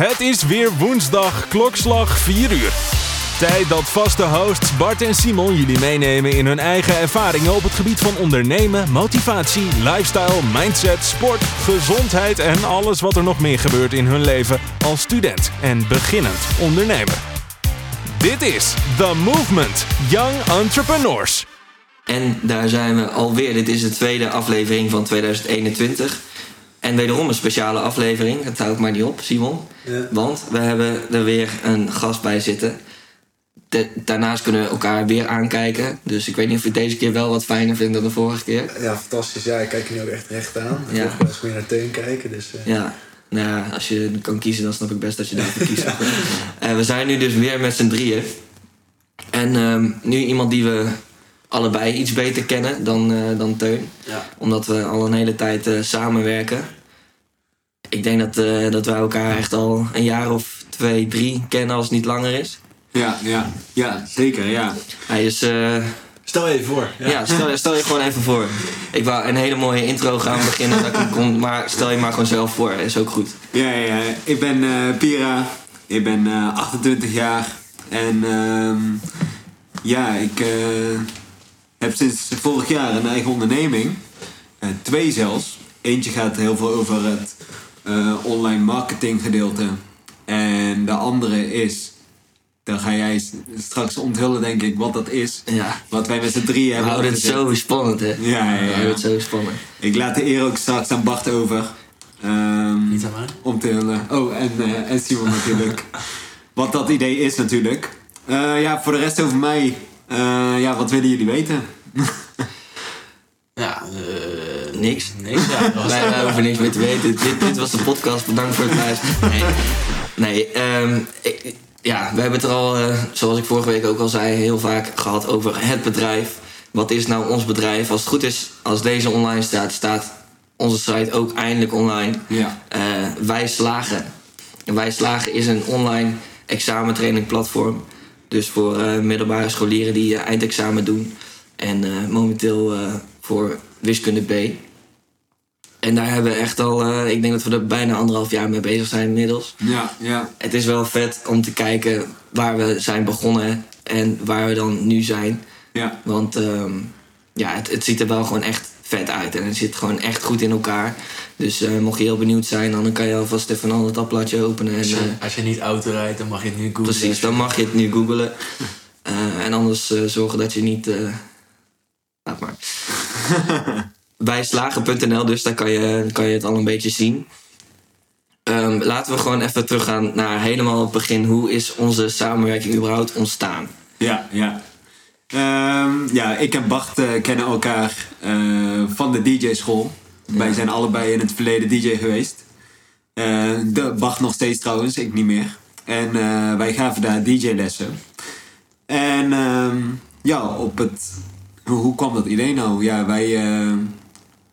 Het is weer woensdag, klokslag 4 uur. Tijd dat vaste hosts Bart en Simon jullie meenemen in hun eigen ervaringen op het gebied van ondernemen, motivatie, lifestyle, mindset, sport, gezondheid en alles wat er nog meer gebeurt in hun leven als student en beginnend ondernemer. Dit is The Movement Young Entrepreneurs. En daar zijn we alweer. Dit is de tweede aflevering van 2021. En wederom een speciale aflevering. Het houdt maar niet op, Simon. Ja. Want we hebben er weer een gast bij zitten. De- daarnaast kunnen we elkaar weer aankijken. Dus ik weet niet of je deze keer wel wat fijner vindt dan de vorige keer. Ja, fantastisch. Ja, ik kijk je nu ook echt recht aan. Ik Ja. wil eens naar Teun kijken. Dus, eh, Ja, nou ja, als je kan kiezen, dan snap ik best dat je daarvoor kiest. Eh, we zijn nu dus weer met z'n drieën. En ehm, nu iemand die we allebei iets beter kennen dan, eh, dan Teun. Ja. Omdat we al een hele tijd samenwerken. Ik denk dat, eh, dat wij elkaar echt al een jaar of twee, drie kennen als het niet langer is. Ja, ja, ja, zeker, ja. Hij is... eh, Stel je even voor. ja, stel, stel je gewoon even voor. Ik wou een hele mooie intro gaan beginnen, dat ik hem kon, maar stel je maar gewoon zelf voor, is ook goed. Ja, ja, ja. Ik ben eh, Pira, ik ben eh, 28 jaar en ehm, ja, ik eh, heb sinds vorig jaar een eigen onderneming. Eh, twee zelfs. Eentje gaat heel veel over het eh, online marketing gedeelte en de andere is, dan ga jij straks onthullen denk ik wat dat is. Ja, Wat wij met z'n drieën we hebben houden het zo spannend, hè? Ja, ja, We ja. houden het zo spannend. Ik laat de eer ook straks aan Bart over. Ehm, Niet aan mij. om te hullen. Oh, en, eh, en Simon natuurlijk. Wat dat idee is natuurlijk. Eh, ja, voor de rest over mij. eh, ja, wat willen jullie weten? Niks. niks. Ja, Wij, wij hoeven niks meer te weten. Dit, dit was de podcast. Bedankt voor het luisteren. Nee, nee ehm, ik- ja, we hebben het er al, eh, zoals ik vorige week ook al zei, heel vaak gehad over het bedrijf. Wat is nou ons bedrijf? Als het goed is, als deze online staat, staat onze site ook eindelijk online. Ja. Eh, wij slagen. En wij slagen is een online examentraining platform. Dus voor eh, middelbare scholieren die eindexamen doen. En momenteel voor wiskunde B. En daar hebben we echt al, eh, ik denk dat we er bijna anderhalf jaar mee bezig zijn inmiddels. Ja, ja. Het is wel vet om te kijken waar we zijn begonnen en waar we dan nu zijn. Ja. Want ehm, ja, het, het ziet er wel gewoon echt vet uit. En het zit gewoon echt goed in elkaar. Dus eh, mocht je heel benieuwd zijn, dan kan je alvast even een ander tabbladje openen. En, Als je, eh, als je niet auto rijdt, dan mag je het nu googlen. precies, dan mag je het nu googlen. Eh, en anders zorgen dat je niet... eh, laat maar. Bijslagen.nl, dus daar kan je, kan je het al een beetje zien. Ehm, laten we gewoon even teruggaan naar helemaal het begin. Hoe is onze samenwerking überhaupt ontstaan? Ja, ja. Ehm, ja, ik en Bart eh, kennen elkaar eh, van de DJ-school. Wij zijn allebei in het verleden DJ geweest. Eh, de Bart nog steeds trouwens, ik niet meer. En wij gaven daar DJ-lessen. En ehm, ja, op het... Hoe, kwam dat idee nou? Ja, wij...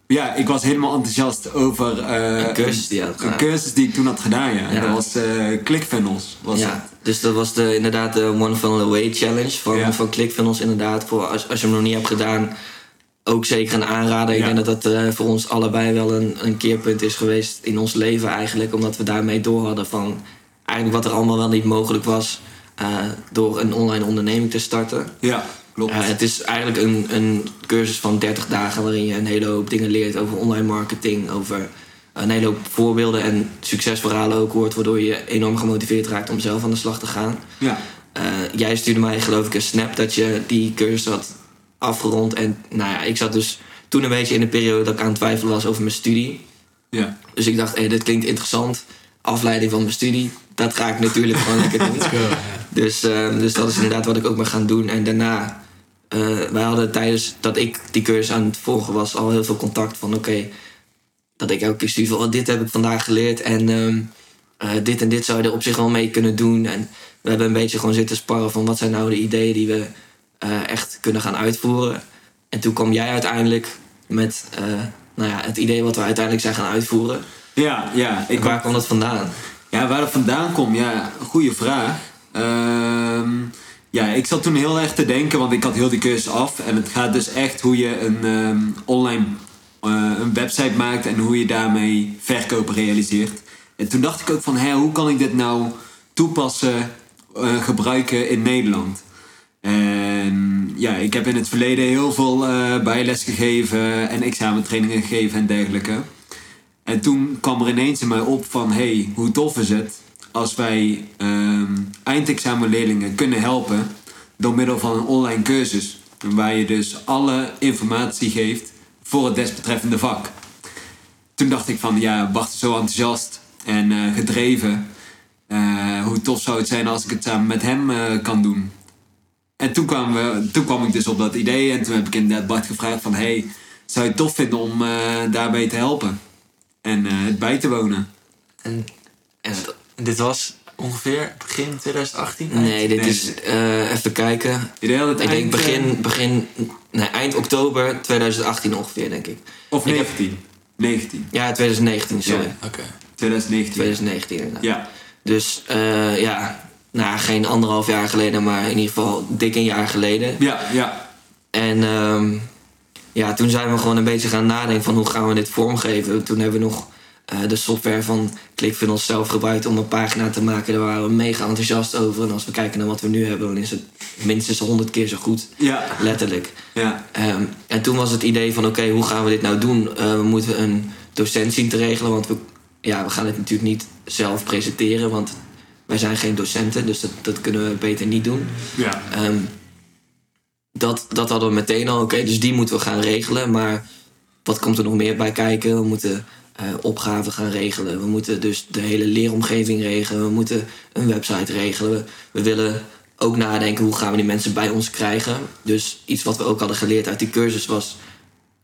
ja, ik was helemaal enthousiast over... eh, Een cursus die een cursus ik toen had gedaan, ja. Ja. Dat was eh ClickFunnels. Was. Ja, dus dat was de, inderdaad de One Funnel Away Challenge van, Ja. van ClickFunnels inderdaad. Voor als, als je hem nog niet hebt gedaan, ook zeker een aanrader. Ik Ja. denk dat dat eh, voor ons allebei wel een, een keerpunt is geweest in ons leven eigenlijk. Omdat we daarmee door hadden van eigenlijk wat er allemaal wel niet mogelijk was door een online onderneming te starten. Ja, klopt. Het is eigenlijk een, een cursus van 30 dagen waarin je een hele hoop dingen leert over online marketing, over een hele hoop voorbeelden en succesverhalen ook hoort, waardoor je enorm gemotiveerd raakt om zelf aan de slag te gaan. ja. Eh, jij stuurde mij geloof ik een snap dat je die cursus had afgerond. En nou ja, ik zat dus toen een beetje in de periode dat ik aan het twijfelen was over mijn studie. Ja. Dus ik dacht, hé, dit klinkt interessant. Afleiding van mijn studie, dat ga ik natuurlijk gewoon lekker doen. Ja. Dus, eh, dus dat is inderdaad wat ik ook ben gaan doen. En daarna, eh, wij hadden tijdens dat ik die cursus aan het volgen was, al heel veel contact van oké, dat ik elke keer stuur van oh, dit heb ik vandaag geleerd en ehm, eh, dit en dit zou je er op zich wel mee kunnen doen. En we hebben een beetje gewoon zitten sparren van wat zijn nou de ideeën die we eh, echt kunnen gaan uitvoeren. En toen kwam jij uiteindelijk met nou ja, het idee wat we uiteindelijk zijn gaan uitvoeren. Ja, ja. Ik Ik waar kwam dat vandaan? Ja, waar dat vandaan komt, ja, goede vraag. Ehm, ja, ik zat toen heel erg te denken, want ik had heel die cursus af. En het gaat dus echt hoe je een ehm, online eh, een website maakt en hoe je daarmee verkopen realiseert. En toen dacht ik ook van, hé, hoe kan ik dit nou toepassen, eh, gebruiken in Nederland? En ja, ik heb in het verleden heel veel eh, bijles gegeven en examentrainingen gegeven en dergelijke. En toen kwam er ineens in mij op van, hé, hoe tof is het als wij ehm, eindexamenleerlingen kunnen helpen door middel van een online cursus. Waar je dus alle informatie geeft voor het desbetreffende vak. Toen dacht ik van, ja, Bart is zo enthousiast en eh, gedreven. Eh, hoe tof zou het zijn als ik het samen met hem eh, kan doen. En toen kwam, we, toen kwam ik dus op dat idee en toen heb ik inderdaad Bart gevraagd van... Hey, zou je het tof vinden om daarbij te helpen? En het bij te wonen. En, en dit was ongeveer begin 2018? Nee, dit is even kijken. Ik denk begin, begin nee, eind oktober 2018 ongeveer, denk ik. Of 19? 19. Ja, 2019, sorry. Oké. 2019. 2019 inderdaad. Ja. Dus uh, ja, nou, geen anderhalf jaar geleden, maar in ieder geval dik een jaar geleden. Ja, ja. En um, ja, toen zijn we gewoon een beetje gaan nadenken van hoe gaan we dit vormgeven. Toen hebben we nog uh, de software van ClickFunnels zelf gebruikt om een pagina te maken. Daar waren we mega enthousiast over. En als we kijken naar wat we nu hebben, dan is het minstens honderd keer zo goed. Ja. Letterlijk. Ja. Um, en toen was het idee van oké, hoe gaan we dit nou doen? Uh, we moeten een docent zien te regelen, want we ja, we gaan het natuurlijk niet zelf presenteren, want wij zijn geen docenten, dus dat, dat kunnen we beter niet doen. Ja. Um, dat, dat hadden we meteen al, oké, dus die moeten we gaan regelen. Maar wat komt er nog meer bij kijken? We moeten uh, opgaven gaan regelen. We moeten dus de hele leeromgeving regelen. We moeten een website regelen. We, willen ook nadenken hoe gaan we die mensen bij ons krijgen. Dus iets wat we ook hadden geleerd uit die cursus was...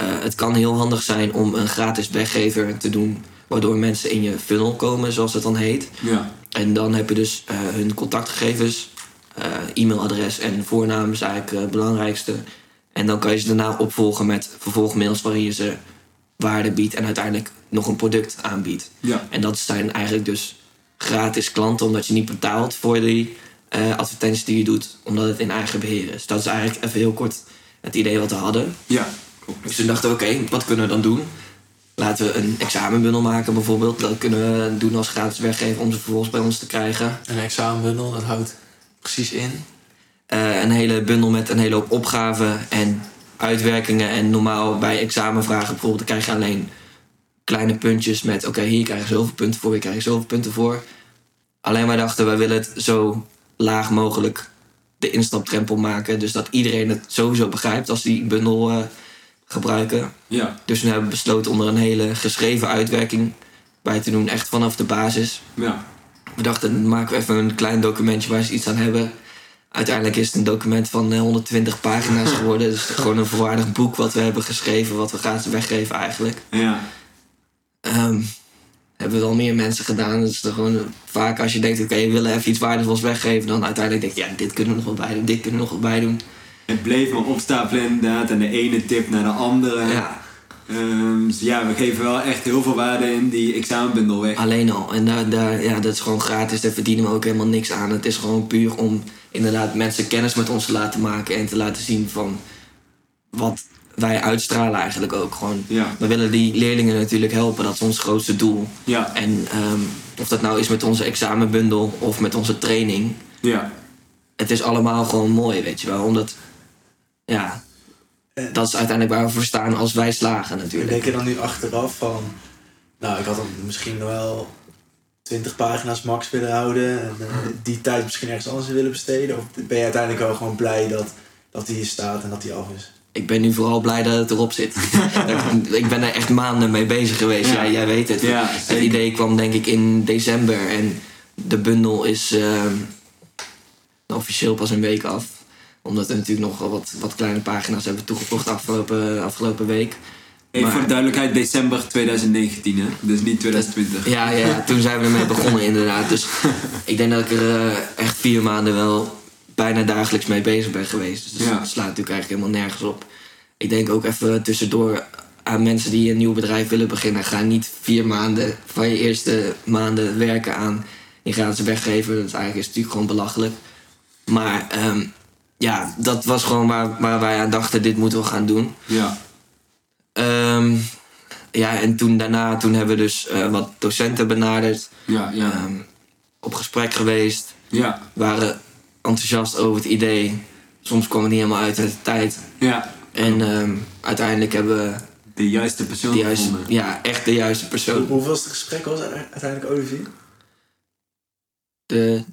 Uh, het kan heel handig zijn om een gratis weggever te doen Waardoor mensen in je funnel komen, zoals het dan heet. Ja. En dan heb je dus uh, hun contactgegevens, e-mailadres en voornaam is eigenlijk het belangrijkste. En dan kan je ze daarna opvolgen met vervolgmails waarin je ze waarde biedt en uiteindelijk nog een product aanbiedt. Ja. En dat zijn eigenlijk dus gratis klanten, omdat je niet betaalt voor die advertenties die je doet, omdat het in eigen beheer is. Dat is eigenlijk even heel kort het idee wat we hadden. Ja. Dus toen dachten we, oké, okay, wat kunnen we dan doen? Laten we een examenbundel maken bijvoorbeeld. Dat kunnen we doen als gratis weggeven om ze vervolgens bij ons te krijgen. Een examenbundel, dat houdt precies in? Uh, een hele bundel met een hele hoop opgaven en uitwerkingen. En normaal bij examenvragen bijvoorbeeld, dan krijg je alleen kleine puntjes met... oké, hier krijg je zoveel punten voor, hier krijg je zoveel punten voor. Alleen wij dachten, wij willen het zo laag mogelijk de instapdrempel maken. Dus dat iedereen het sowieso begrijpt als die bundel... Uh, gebruiken. Ja. Dus we hebben besloten om er een hele geschreven uitwerking bij te doen, echt vanaf de basis. Ja. We dachten, maken we even een klein documentje waar ze iets aan hebben. Uiteindelijk is het een document van 120 pagina's geworden. Dus gewoon een volwaardig boek wat we hebben geschreven, wat we gratis weggeven eigenlijk. Ja. Um, hebben we al meer mensen gedaan. Dus gewoon vaak als je denkt, oké, okay, we willen even iets waardevols weggeven, dan uiteindelijk denk je, ja, dit kunnen we nog wel bij doen, dit kunnen we nog wel bij doen. Het bleef maar opstapelen inderdaad. En de ene tip naar de andere. Ja. Um, dus ja, we geven wel echt heel veel waarde in die examenbundel weg. Alleen al. En daar, daar, ja, dat is gewoon gratis. Daar verdienen we ook helemaal niks aan. Het is gewoon puur om inderdaad mensen kennis met ons te laten maken. En te laten zien van wat wij uitstralen eigenlijk ook. Gewoon, ja. We willen die leerlingen natuurlijk helpen. Dat is ons grootste doel. Ja. En um, of dat nou is met onze examenbundel of met onze training. Ja. Het is allemaal gewoon mooi, weet je wel. Omdat ja, dat is uiteindelijk waar we voor staan als wij slagen natuurlijk. Denk je dan nu achteraf van, nou ik had dan misschien wel 20 pagina's max willen houden en uh, die tijd misschien ergens anders willen besteden? Of ben je uiteindelijk wel gewoon blij dat, dat die hier staat en dat die af is? Ik ben nu vooral blij dat het erop zit. ik ben er echt maanden mee bezig geweest. Ja. jij weet het. Ja, het idee kwam denk ik in december en de bundel is uh, officieel pas een week af omdat we natuurlijk nog wat, wat kleine pagina's hebben toegevoegd afgelopen, afgelopen week. Even voor de duidelijkheid, december 2019, hè? Dus niet 2020. Ja, ja, toen zijn we ermee begonnen inderdaad. Dus ik denk dat ik er uh, echt vier maanden wel bijna dagelijks mee bezig ben geweest. Dus ja. dat slaat natuurlijk eigenlijk helemaal nergens op. Ik denk ook even tussendoor aan mensen die een nieuw bedrijf willen beginnen. Ga niet vier maanden van je eerste maanden werken aan je gratis weggeven. Dat is eigenlijk is natuurlijk gewoon belachelijk. Maar um, ja, dat was gewoon waar, waar wij aan dachten, dit moeten we gaan doen. Ja. Um, ja, en toen daarna toen hebben we dus eh, wat docenten benaderd. Ja, ja. ehm, op gesprek geweest. ja, Waren enthousiast over het idee. Soms kwam het niet helemaal uit uit de tijd. ja. En ehm, uiteindelijk hebben we De juiste persoon de juiste, gevonden. ja, echt de juiste persoon. Hoeveel was het gesprek was uiteindelijk Olivier? De,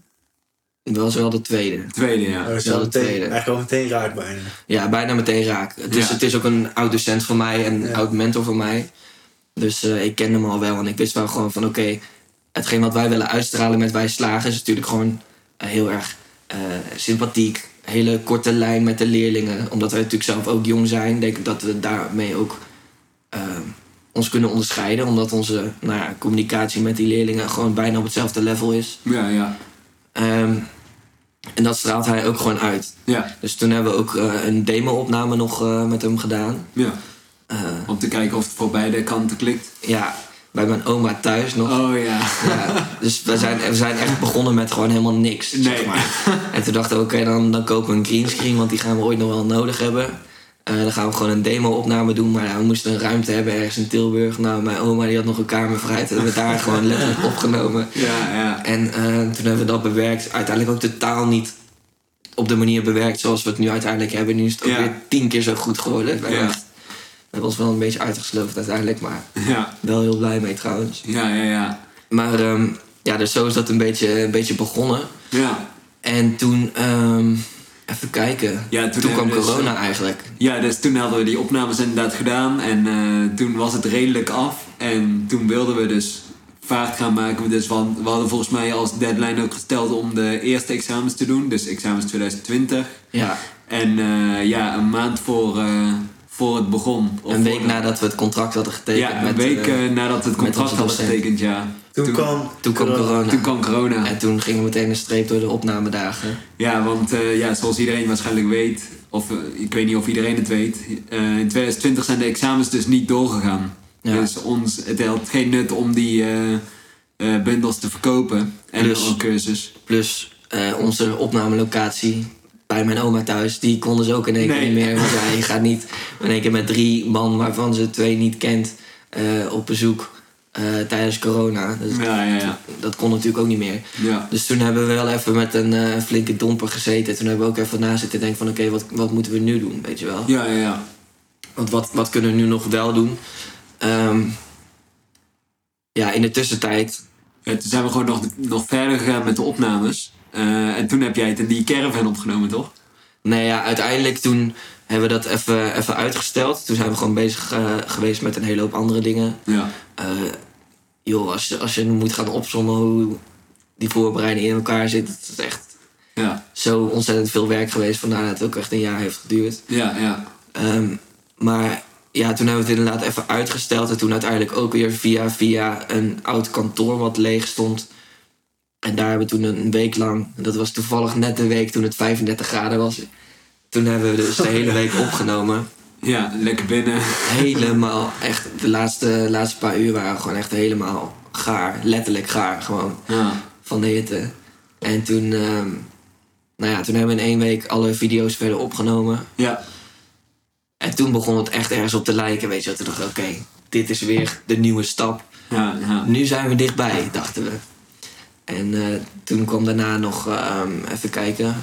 het was wel de tweede. Tweede, ja. Oh, dat wel de meteen, tweede. eigenlijk wel meteen raak bijna. Ja, bijna meteen raak. Het is, Ja. het is ook een oud docent van mij en een Ja. oud mentor van mij. Dus eh, ik kende hem al wel en ik wist wel gewoon van oké, hetgeen wat wij willen uitstralen met wij slagen is natuurlijk gewoon eh, heel erg eh, sympathiek. Hele korte lijn met de leerlingen. Omdat wij natuurlijk zelf ook jong zijn, denk ik dat we daarmee ook ons kunnen onderscheiden. Omdat onze nou ja, communicatie met die leerlingen gewoon bijna op hetzelfde level is. Ja, ja. Ehm, en dat straalt hij ook gewoon uit. Ja, Dus toen hebben we ook eh, een demo-opname nog eh, met hem gedaan. ja. Eh, Om te kijken of het voor beide kanten klikt. ja, bij mijn oma thuis nog. Oh ja. Ja, dus we zijn, we zijn echt begonnen met gewoon helemaal niks. Zeg Nee. maar. En toen dachten we, oké, dan, dan kopen we een greenscreen, want die gaan we ooit nog wel nodig hebben. Eh, dan gaan we gewoon een demo-opname doen. Maar ja, we moesten een ruimte hebben ergens in Tilburg. Nou, mijn oma die had nog een kamer vrij. Toen hebben we daar gewoon letterlijk opgenomen. Ja, ja. En eh, toen hebben we dat bewerkt. Uiteindelijk ook totaal niet op de manier bewerkt zoals we het nu uiteindelijk hebben. Nu is het ook weer tien keer zo goed geworden. We hebben, Ja. echt- we hebben ons wel een beetje uitgesloofd uiteindelijk, maar Ja, wel heel blij mee trouwens. ja, ja, ja. Maar ehm, ja, dus zo is dat een beetje, een beetje begonnen. Ja, En toen, ehm, even kijken. Ja, toen toen kwam dus- corona eigenlijk. ja dus toen hadden we die opnames inderdaad gedaan. En eh, toen was het redelijk af. En toen wilden we dus vaart gaan maken. Dus want we hadden volgens mij als deadline ook gesteld om de eerste examens te doen. Dus examens 2020. Ja, En eh, ja, een maand voor, eh, voor het begon. Of een week voor- nadat we het contract hadden getekend. Ja, een met, week eh, eh, nadat we het contract hadden docent. getekend, ja. Toen, kwam, toen kwam corona. Toen kwam corona. En toen gingen we meteen een streep door de opnamedagen. Ja, want eh, ja, zoals iedereen waarschijnlijk weet, of ik weet niet of iedereen het weet, eh, in 2020 zijn de examens dus niet doorgegaan. Ja. Dus ons, het had geen nut om die eh, eh, bundels te verkopen en Dus- ook cursus. Plus eh, onze opnamelocatie bij mijn oma thuis, die konden ze ook in één keer Nee. niet meer. Want ja, je gaat niet in één keer met drie man waarvan ze twee niet kent eh, op bezoek eh, tijdens corona. Dus Ja, ja, ja. dat kon natuurlijk ook niet meer. ja. Dus toen hebben we wel even met een eh, flinke domper gezeten. Toen hebben we ook even na zitten denken van oké, wat, wat moeten we nu doen, weet je wel? Ja, ja, ja. Want wat, wat kunnen we nu nog wel doen? Ehm, ja, in de tussentijd toen zijn we gewoon nog, nog verder gegaan met de opnames. Eh, en toen heb jij het in die caravan opgenomen, toch? Nee, ja, uiteindelijk toen hebben we dat even, even uitgesteld. Toen zijn we gewoon bezig eh, geweest met een hele hoop andere dingen. Ja. Eh, joh, als je, als je moet gaan opzommen hoe die voorbereiding in elkaar zit, het is echt Ja, zo ontzettend veel werk geweest. Vandaar dat het ook echt een jaar heeft geduurd. ja, ja. Ehm, maar ja, toen hebben we het inderdaad even uitgesteld. En toen uiteindelijk ook weer via, via een oud kantoor wat leeg stond. En daar hebben we toen een week lang, dat was toevallig net de week toen het 35 graden was. Toen hebben we dus de hele week opgenomen. Ja, lekker binnen. Helemaal, echt, de laatste, laatste paar uur waren gewoon echt helemaal gaar. Letterlijk gaar, gewoon Ja, van de hitte. En toen, ehm, nou ja, toen hebben we in één week alle video's verder opgenomen. ja, En toen begon het echt ergens op te lijken, weet je. Toen dacht ik, oké, dit is weer de nieuwe stap. ja, ja. Nu zijn we dichtbij, dachten we. En eh, toen kwam daarna nog, ehm, even kijken,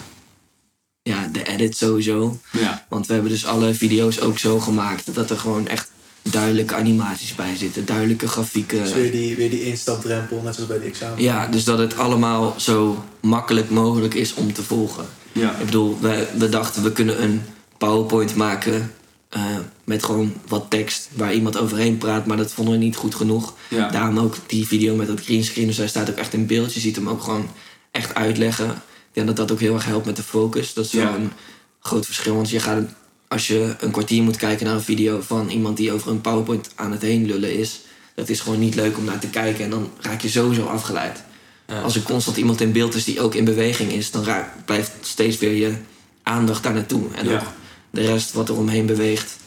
ja, de edit sowieso. ja. Want we hebben dus alle video's ook zo gemaakt dat er gewoon echt duidelijke animaties bij zitten. Duidelijke grafieken. Dus weer die, weer die instapdrempel, net zoals bij de examen. Ja, dus dat het allemaal zo makkelijk mogelijk is om te volgen. ja. Ik bedoel, we, we dachten we kunnen een PowerPoint maken eh, met gewoon wat tekst waar iemand overheen praat, maar dat vonden we niet goed genoeg. Ja. Daarom ook die video met dat greenscreen, dus hij staat ook echt in beeld. Je ziet hem ook gewoon echt uitleggen. Ik denk dat dat ook heel erg helpt met de focus. Dat is Ja. wel een groot verschil, want je gaat, als je een kwartier moet kijken naar een video van iemand die over een PowerPoint aan het heen lullen is, dat is gewoon niet leuk om naar te kijken en dan raak je sowieso afgeleid. Als er constant iemand in beeld is die ook in beweging is, dan blijft steeds weer je aandacht daar naartoe. En ook de rest wat er omheen beweegt,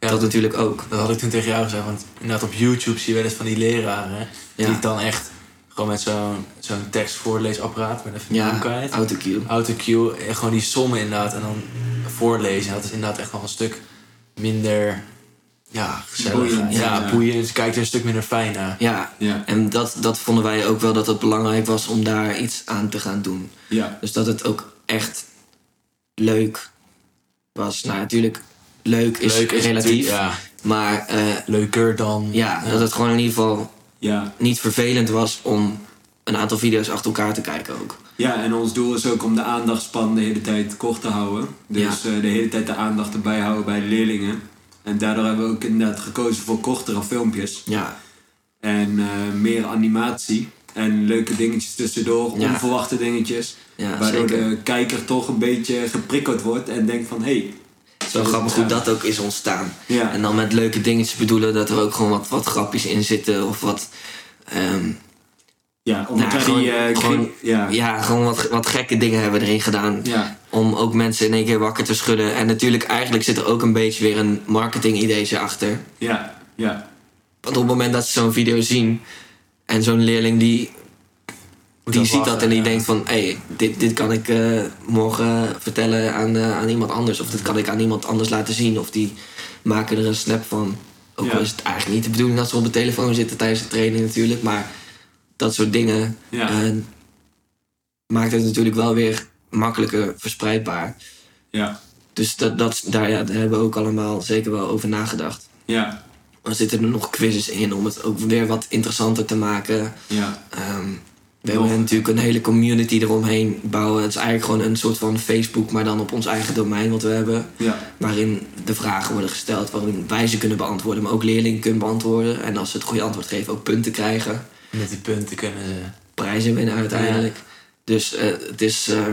Ja. dat natuurlijk ook. Dat had ik toen tegen jou gezegd, want inderdaad op YouTube zie je wel eens van die leraren... Ja. die dan echt gewoon met zo'n zo'n tekstvoorleesapparaat... met even Ja, kwijt. autocue. autocue, en gewoon die sommen inderdaad en dan voorlezen. En dat is inderdaad echt nog een stuk minder Ja, gezellig. Boeiend, ja, ja. boeiend. Kijkt er een stuk minder fijn naar. Ja, Ja. en dat, dat vonden wij ook wel dat het belangrijk was om daar iets aan te gaan doen. Ja. Dus dat het ook echt leuk was. Nou, natuurlijk, leuk is Leuk is relatief. Ja, Maar eh, leuker dan... ja, dat het gewoon in ieder geval Ja. niet vervelend was om een aantal video's achter elkaar te kijken ook. Ja, en ons doel is ook om de aandachtspan de hele tijd kort te houden. Dus Ja. eh, de hele tijd de aandacht erbij houden bij de leerlingen. En daardoor hebben we ook inderdaad gekozen voor kortere filmpjes. Ja, En eh, meer animatie. En leuke dingetjes tussendoor, Ja. onverwachte dingetjes. ja waardoor zeker. de kijker toch een beetje geprikkeld wordt en denkt van... hé, hey, wel grappig hoe dat ook is ontstaan. Ja. En dan met leuke dingetjes bedoelen dat er ook gewoon wat, wat grapjes in zitten of wat... ehm, ja, omdat Nou, gewoon- die... eh, gewoon- ja. ja, gewoon wat, wat gekke dingen hebben we erin gedaan. Ja. Om ook mensen in één keer wakker te schudden. En natuurlijk, eigenlijk zit er ook een beetje weer een marketing achter. Ja, ja, Want op het moment dat ze zo'n video zien en zo'n leerling die, die dat ziet dat en die ja. denkt van hé, hey, dit, dit kan ik eh, morgen vertellen aan, eh, aan iemand anders. Of dit kan ik aan iemand anders laten zien. Of die maken er een snap van. Ook al Ja. is het eigenlijk niet de bedoeling dat ze op de telefoon zitten tijdens de training natuurlijk. Maar dat soort dingen Ja. eh, maakt het natuurlijk wel weer makkelijker verspreidbaar. ja, Dus dat, dat, daar, ja, daar hebben we ook allemaal zeker wel over nagedacht. ja, Er zitten er nog quizzes in om het ook weer wat interessanter te maken. ja, Ehm, we hebben natuurlijk een hele community eromheen bouwen. Het is eigenlijk gewoon een soort van Facebook, maar dan op ons eigen domein wat we hebben. ja, Waarin de vragen worden gesteld, waarin wij ze kunnen beantwoorden, maar ook leerlingen kunnen beantwoorden. En als ze het goede antwoord geven, ook punten krijgen. Met die punten kunnen ze... Prijzen winnen uiteindelijk. Dus eh, het, is, eh,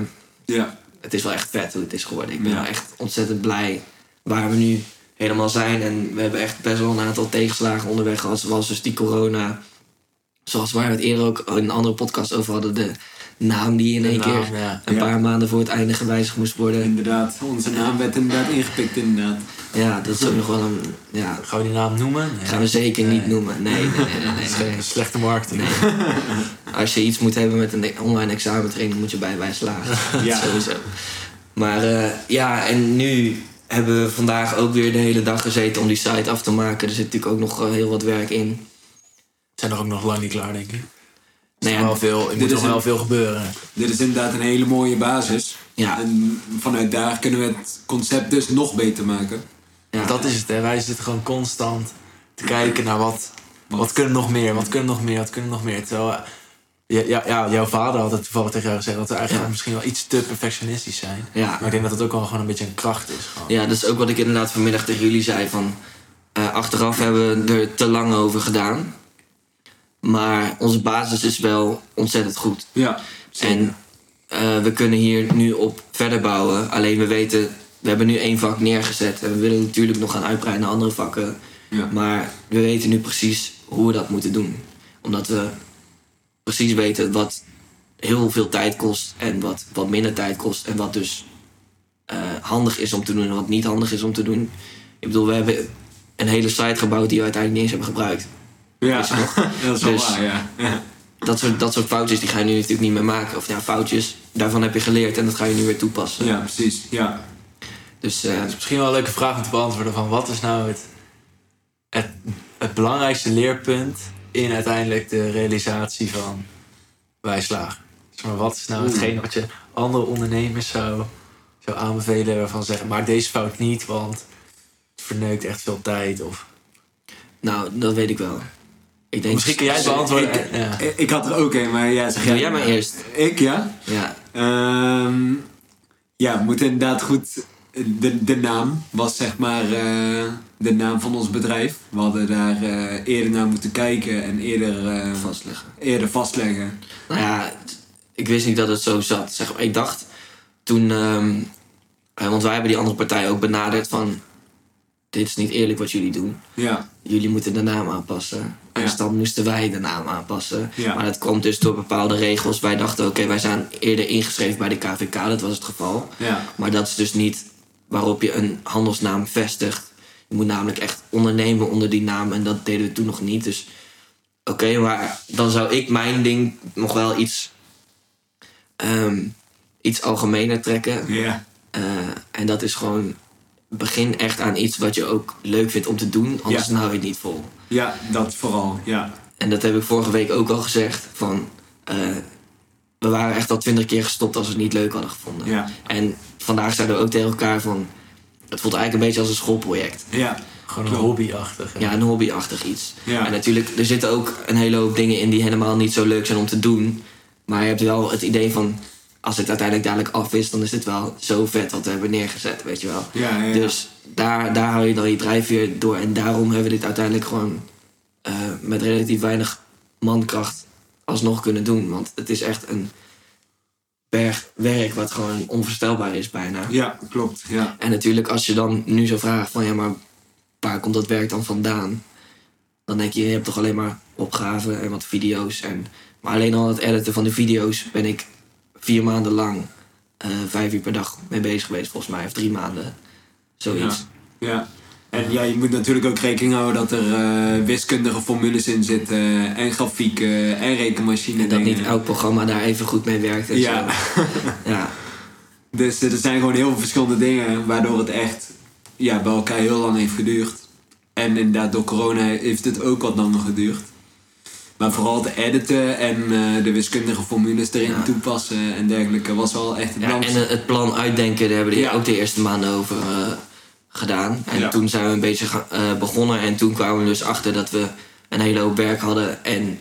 ja, het is wel echt vet hoe het is geworden. Ik ben Ja. echt ontzettend blij waar we nu helemaal zijn. En we hebben echt best wel een aantal tegenslagen onderweg gehad. Zoals dus die corona. Zoals waar we het eerder ook in een andere podcast over hadden. De naam die in één naam, keer ja. een Ja. paar maanden voor het einde gewijzigd moest worden. inderdaad. Onze naam werd inderdaad ingepikt inderdaad. Ja, dat is ook nog wel een... Ja, Gaan we die naam noemen? Nee. gaan we zeker niet noemen. Nee, nee, nee. nee, slechte marketing. Als je iets moet hebben met een online examentraining, moet je bij wij slagen. Ja. Sowieso. Maar eh, ja, en nu hebben we vandaag ook weer de hele dag gezeten om die site af te maken. Er zit natuurlijk ook nog eh, heel wat werk in. zijn er ook nog lang niet klaar, denk ik. Er, Nee, ja, wel veel, er dit moet is nog wel veel gebeuren. Dit is inderdaad een hele mooie basis. Ja. En vanuit daar kunnen we het concept dus nog beter maken. ja, Dat is het, hè. Wij zitten gewoon constant te kijken naar wat, wat kunnen nog meer, wat kunnen nog meer, wat kunnen nog meer. Terwijl, eh, ja, ja, ja, jouw vader had het toevallig tegen jou gezegd dat we eigenlijk Ja. misschien wel iets te perfectionistisch zijn. Ja. Maar ik denk dat het ook wel gewoon een beetje een kracht is. Gewoon. ja, dat is ook wat ik inderdaad vanmiddag tegen jullie zei. Van, eh, achteraf hebben we er te lang over gedaan. Maar onze basis is wel ontzettend goed. Ja, En eh, we kunnen hier nu op verder bouwen. Alleen we weten, we hebben nu één vak neergezet. En we willen natuurlijk nog gaan uitbreiden naar andere vakken. Ja. Maar we weten nu precies hoe we dat moeten doen. Omdat we precies weten wat heel veel tijd kost en wat, wat minder tijd kost. En wat dus eh, handig is om te doen en wat niet handig is om te doen. Ik bedoel, we hebben een hele site gebouwd die we uiteindelijk niet eens hebben gebruikt. ja. Dat is wel Dus- waar, ja. ja. Dat soort, dat soort foutjes die ga je nu natuurlijk niet meer maken. Of ja, foutjes, daarvan heb je geleerd en dat ga je nu weer toepassen. Ja, precies. Ja, Dus eh, Het is misschien wel een leuke vraag om te beantwoorden van wat is nou het, het, het belangrijkste leerpunt in uiteindelijk de realisatie van wij slagen. Zeg maar, wat is nou hetgeen wat je andere ondernemers zou, zou aanbevelen waarvan zeggen maak deze fout niet, want het verneukt echt veel tijd. Of, nou, dat weet ik wel. Ik denk, misschien kun jij het beantwoorden. Ik, ja. ik, ik had er ook een, maar ja, zeg Doe jij maar eerst. Ik, ja? Ja, Ehm, ja, we moeten inderdaad goed. De, de naam was zeg maar eh, de naam van ons bedrijf. We hadden daar eh, eerder naar moeten kijken en eerder, eh, vastleggen. eerder vastleggen. Nou ja, ik wist niet dat het zo zat. Zeg maar, ik dacht toen, ehm, eh, want wij hebben die andere partij ook benaderd van, dit is niet eerlijk wat jullie doen. Ja, Jullie moeten de naam aanpassen. En dan moesten wij de naam aanpassen. Ja. Maar dat kwam dus door bepaalde regels. Wij dachten, oké, wij zijn eerder ingeschreven bij de KVK. Dat was het geval. ja, Maar dat is dus niet waarop je een handelsnaam vestigt. Je moet namelijk echt ondernemen onder die naam. En dat deden we toen nog niet. Dus oké, maar dan zou ik mijn ding nog wel iets, ehm, iets algemener trekken. ja, Eh, en dat is gewoon begin echt aan iets wat je ook leuk vindt om te doen, anders Ja. hou je het niet vol. Ja, dat vooral. Ja. En dat heb ik vorige week ook al gezegd. Van, eh, we waren echt al twintig keer gestopt als we het niet leuk hadden gevonden. Ja. En vandaag zeiden we ook tegen elkaar van... Het voelt eigenlijk een beetje als een schoolproject. Ja. Gewoon een hobbyachtig. hè. Ja, een hobbyachtig iets. Ja. En natuurlijk, er zitten ook een hele hoop dingen in die helemaal niet zo leuk zijn om te doen. Maar je hebt wel het idee van... Als het uiteindelijk dadelijk af is, dan is het wel zo vet wat we hebben neergezet, weet je wel. Ja, ja, ja. Dus daar, daar hou je dan je drijfveer door. En daarom hebben we dit uiteindelijk gewoon eh, met relatief weinig mankracht alsnog kunnen doen. Want het is echt een berg werk wat gewoon onvoorstelbaar is bijna. Ja, klopt. Ja. En natuurlijk als je dan nu zo vraagt van ja, maar waar komt dat werk dan vandaan? Dan denk je, je hebt toch alleen maar opgaven en wat video's. En, maar alleen al het editen van de video's ben ik vier maanden lang eh, vijf uur per dag mee bezig geweest volgens mij. Of drie maanden. Zoiets. Ja. En ja, je moet natuurlijk ook rekening houden dat er eh, wiskundige formules in zitten. En grafieken en rekenmachine En dat dingen. niet elk programma daar even goed mee werkt. En Ja. Zo. ja. Dus eh, er zijn gewoon heel veel verschillende dingen waardoor het echt ja, bij elkaar heel lang heeft geduurd. En inderdaad, door corona heeft het ook wat langer geduurd. Maar vooral het editen en eh, de wiskundige formules erin Ja. toepassen en dergelijke was wel echt het Ja, land. en het plan uitdenken, daar hebben we Ja. ook de eerste maanden over eh, gedaan. En Ja. toen zijn we een beetje eh, begonnen. En toen kwamen we dus achter dat we een hele hoop werk hadden. En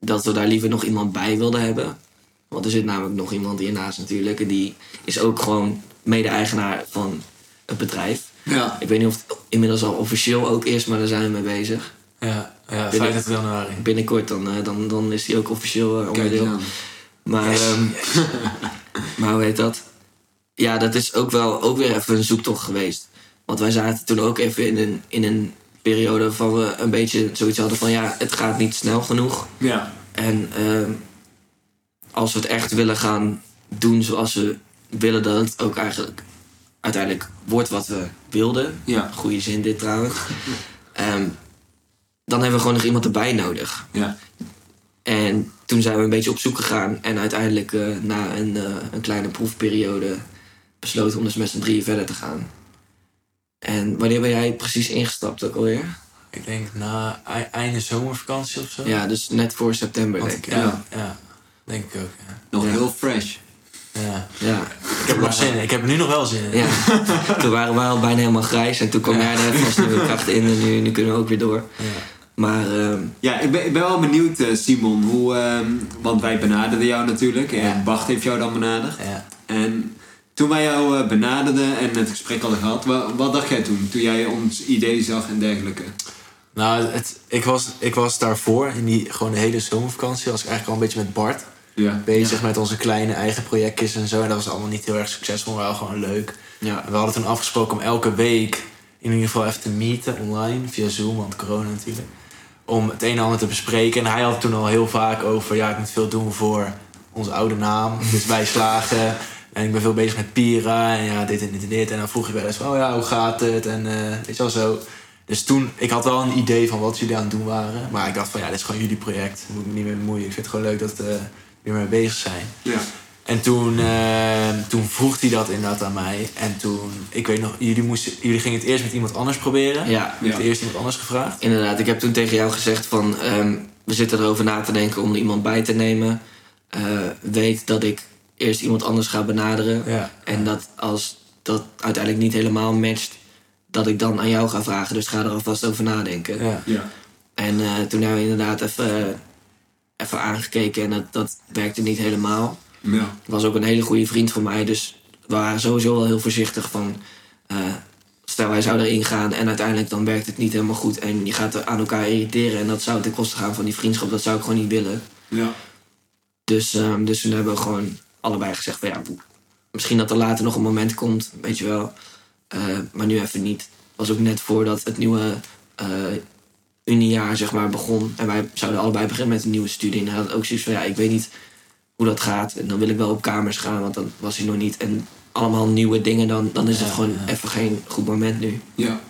dat we daar liever nog iemand bij wilden hebben. Want er zit namelijk nog iemand hiernaast natuurlijk. En die is ook gewoon mede-eigenaar van het bedrijf. Ja. Ik weet niet of het inmiddels al officieel ook is, maar daar zijn we mee bezig. Ja, ja Binnen- 25 januari. Binnenkort dan, eh, dan, dan is die ook officieel eh, onderdeel. aan. Maar, ehm, maar hoe heet dat? Ja, dat is ook wel ook weer even een zoektocht geweest. Want wij zaten toen ook even in een, in een periode waarvan we een beetje zoiets hadden van... ja, het gaat niet snel genoeg. Ja. En ehm, als we het echt willen gaan doen zoals we willen dat het ook eigenlijk uiteindelijk wordt wat we wilden. Ja. Goede zin dit trouwens. Ehm, dan hebben we gewoon nog iemand erbij nodig. Ja. En toen zijn we een beetje op zoek gegaan. En uiteindelijk eh, na een, eh, een kleine proefperiode besloten om dus met z'n drieën verder te gaan. En wanneer ben jij precies ingestapt ook alweer? Ik denk na ei- einde zomervakantie of zo. Ja, dus net voor september Want denk ik. ja, ja, denk ik ook. Ja. Nog Ja. heel fresh. Ja. Ja. Ik heb er nog zin in. Ik heb er nu nog wel zin in. ja. toen waren we al bijna helemaal grijs. En toen kwam jij er als nieuwe kracht in. En nu, nu kunnen we ook weer door. Ja. Maar ehm, Ja, ik ben, ik ben wel benieuwd, eh, Simon, hoe, ehm, want wij benaderden jou natuurlijk en Ja. Bart heeft jou dan benaderd. Ja. En toen wij jou eh, benaderden en het gesprek hadden gehad, wat, wat dacht jij toen? Toen jij ons idee zag en dergelijke? Nou, het, ik, was, ik was daarvoor, in die gewoon de hele zomervakantie, was ik eigenlijk al een beetje met Bart Ja. bezig met onze kleine eigen projectjes en zo. En dat was allemaal niet heel erg succesvol, maar wel gewoon leuk. ja. En we hadden toen afgesproken om elke week in ieder geval even te meeten online, via Zoom, want corona natuurlijk. Om het een en ander te bespreken. En hij had toen al heel vaak over, ja, ik moet veel doen voor onze oude naam. Dus wij slagen. En ik ben veel bezig met Pira en ja, dit en dit en dit. En dan vroeg je wel eens van, oh ja, hoe gaat het? En eh, weet je wel zo. Dus toen, ik had wel een idee van wat jullie aan het doen waren. Maar ik dacht van, ja, dit is gewoon jullie project. Daar moet ik me niet mee bemoeien. Ik vind het gewoon leuk dat we er weer mee bezig zijn. Ja. En toen, eh, toen vroeg hij dat inderdaad aan mij. En toen, ik weet nog, jullie, moesten, jullie gingen het eerst met iemand anders proberen. ja. Je hebt eerst iemand anders gevraagd. Inderdaad, ik heb toen tegen jou gezegd van... ehm, we zitten erover na te denken om er iemand bij te nemen. Eh, weet dat ik eerst iemand anders ga benaderen. Ja. En dat als dat uiteindelijk niet helemaal matcht... dat ik dan aan jou ga vragen. Dus ga er alvast over nadenken. Ja. Ja. En eh, toen hebben we inderdaad even, even aangekeken... en dat, dat werkte niet helemaal. Ja. was ook een hele goede vriend van mij. Dus we waren sowieso wel heel voorzichtig van... eh, stel, hij zou erin gaan en uiteindelijk dan werkt het niet helemaal goed... en je gaat er aan elkaar irriteren... en dat zou ten koste gaan van die vriendschap. Dat zou ik gewoon niet willen. Ja. Dus, ehm, dus toen hebben we gewoon allebei gezegd van... ja, misschien dat er later nog een moment komt, weet je wel. Eh, maar nu even niet. was ook net voordat het nieuwe eh uniejaar zeg maar begon. En wij zouden allebei beginnen met een nieuwe studie. En hij had ook zoiets van, ja, ik weet niet hoe dat gaat. En dan wil ik wel op kamers gaan, want dan was hij nog niet. En allemaal nieuwe dingen, dan, dan is het Ja, gewoon ja. even geen goed moment nu. Ja.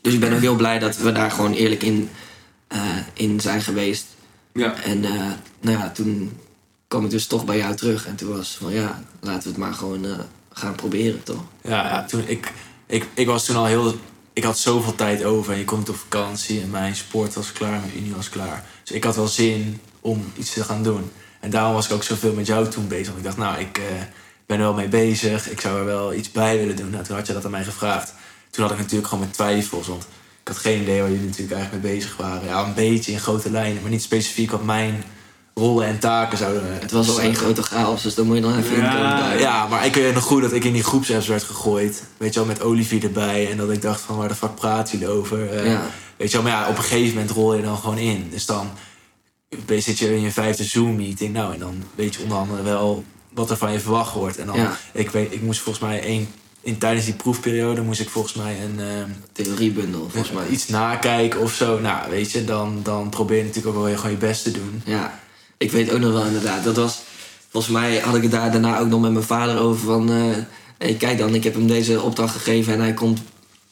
Dus ik ben ook heel blij dat we daar gewoon eerlijk in, eh, in zijn geweest. Ja. En eh, nou ja, toen kwam ik dus toch bij jou terug. En toen was van ja, laten we het maar gewoon eh, gaan proberen, toch? Ja, toen ik, ik, ik was toen al heel... Ik had zoveel tijd over en je komt op vakantie en mijn sport was klaar, mijn unie was klaar. Dus ik had wel zin om iets te gaan doen. En daarom was ik ook zoveel met jou toen bezig. Want ik dacht, nou, ik eh, ben er wel mee bezig. Ik zou er wel iets bij willen doen. Nou, toen had je dat aan mij gevraagd. Toen had ik natuurlijk gewoon mijn twijfels. Want ik had geen idee waar jullie natuurlijk eigenlijk mee bezig waren. Ja, een beetje in grote lijnen, maar niet specifiek wat mijn rollen en taken zouden... Het was al één grote chaos, dus dan moet je dan even Ja, inkomen. Ja, maar ik weet nog goed dat ik in die groepsapps werd gegooid. Weet je wel, met Olivier erbij. En dat ik dacht van, waar de fuck praat jullie over? Eh, Ja. Weet je wel, maar ja, op een gegeven moment rol je dan gewoon in. Dus dan zit je in je vijfde Zoom-meeting. Nou, en dan weet je onder andere wel wat er van je verwacht wordt. En dan, Ja. ik, weet, ik moest volgens mij één... In, tijdens die proefperiode moest ik volgens mij een... ehm, Theoriebundel, volgens mij. iets nakijken of zo. Nou, weet je, dan, dan probeer je natuurlijk ook wel gewoon je best te doen. Ja, ik weet ook nog wel inderdaad. Dat was, volgens mij had ik het daar daarna ook nog met mijn vader over van... eh hey, kijk dan, ik heb hem deze opdracht gegeven en hij komt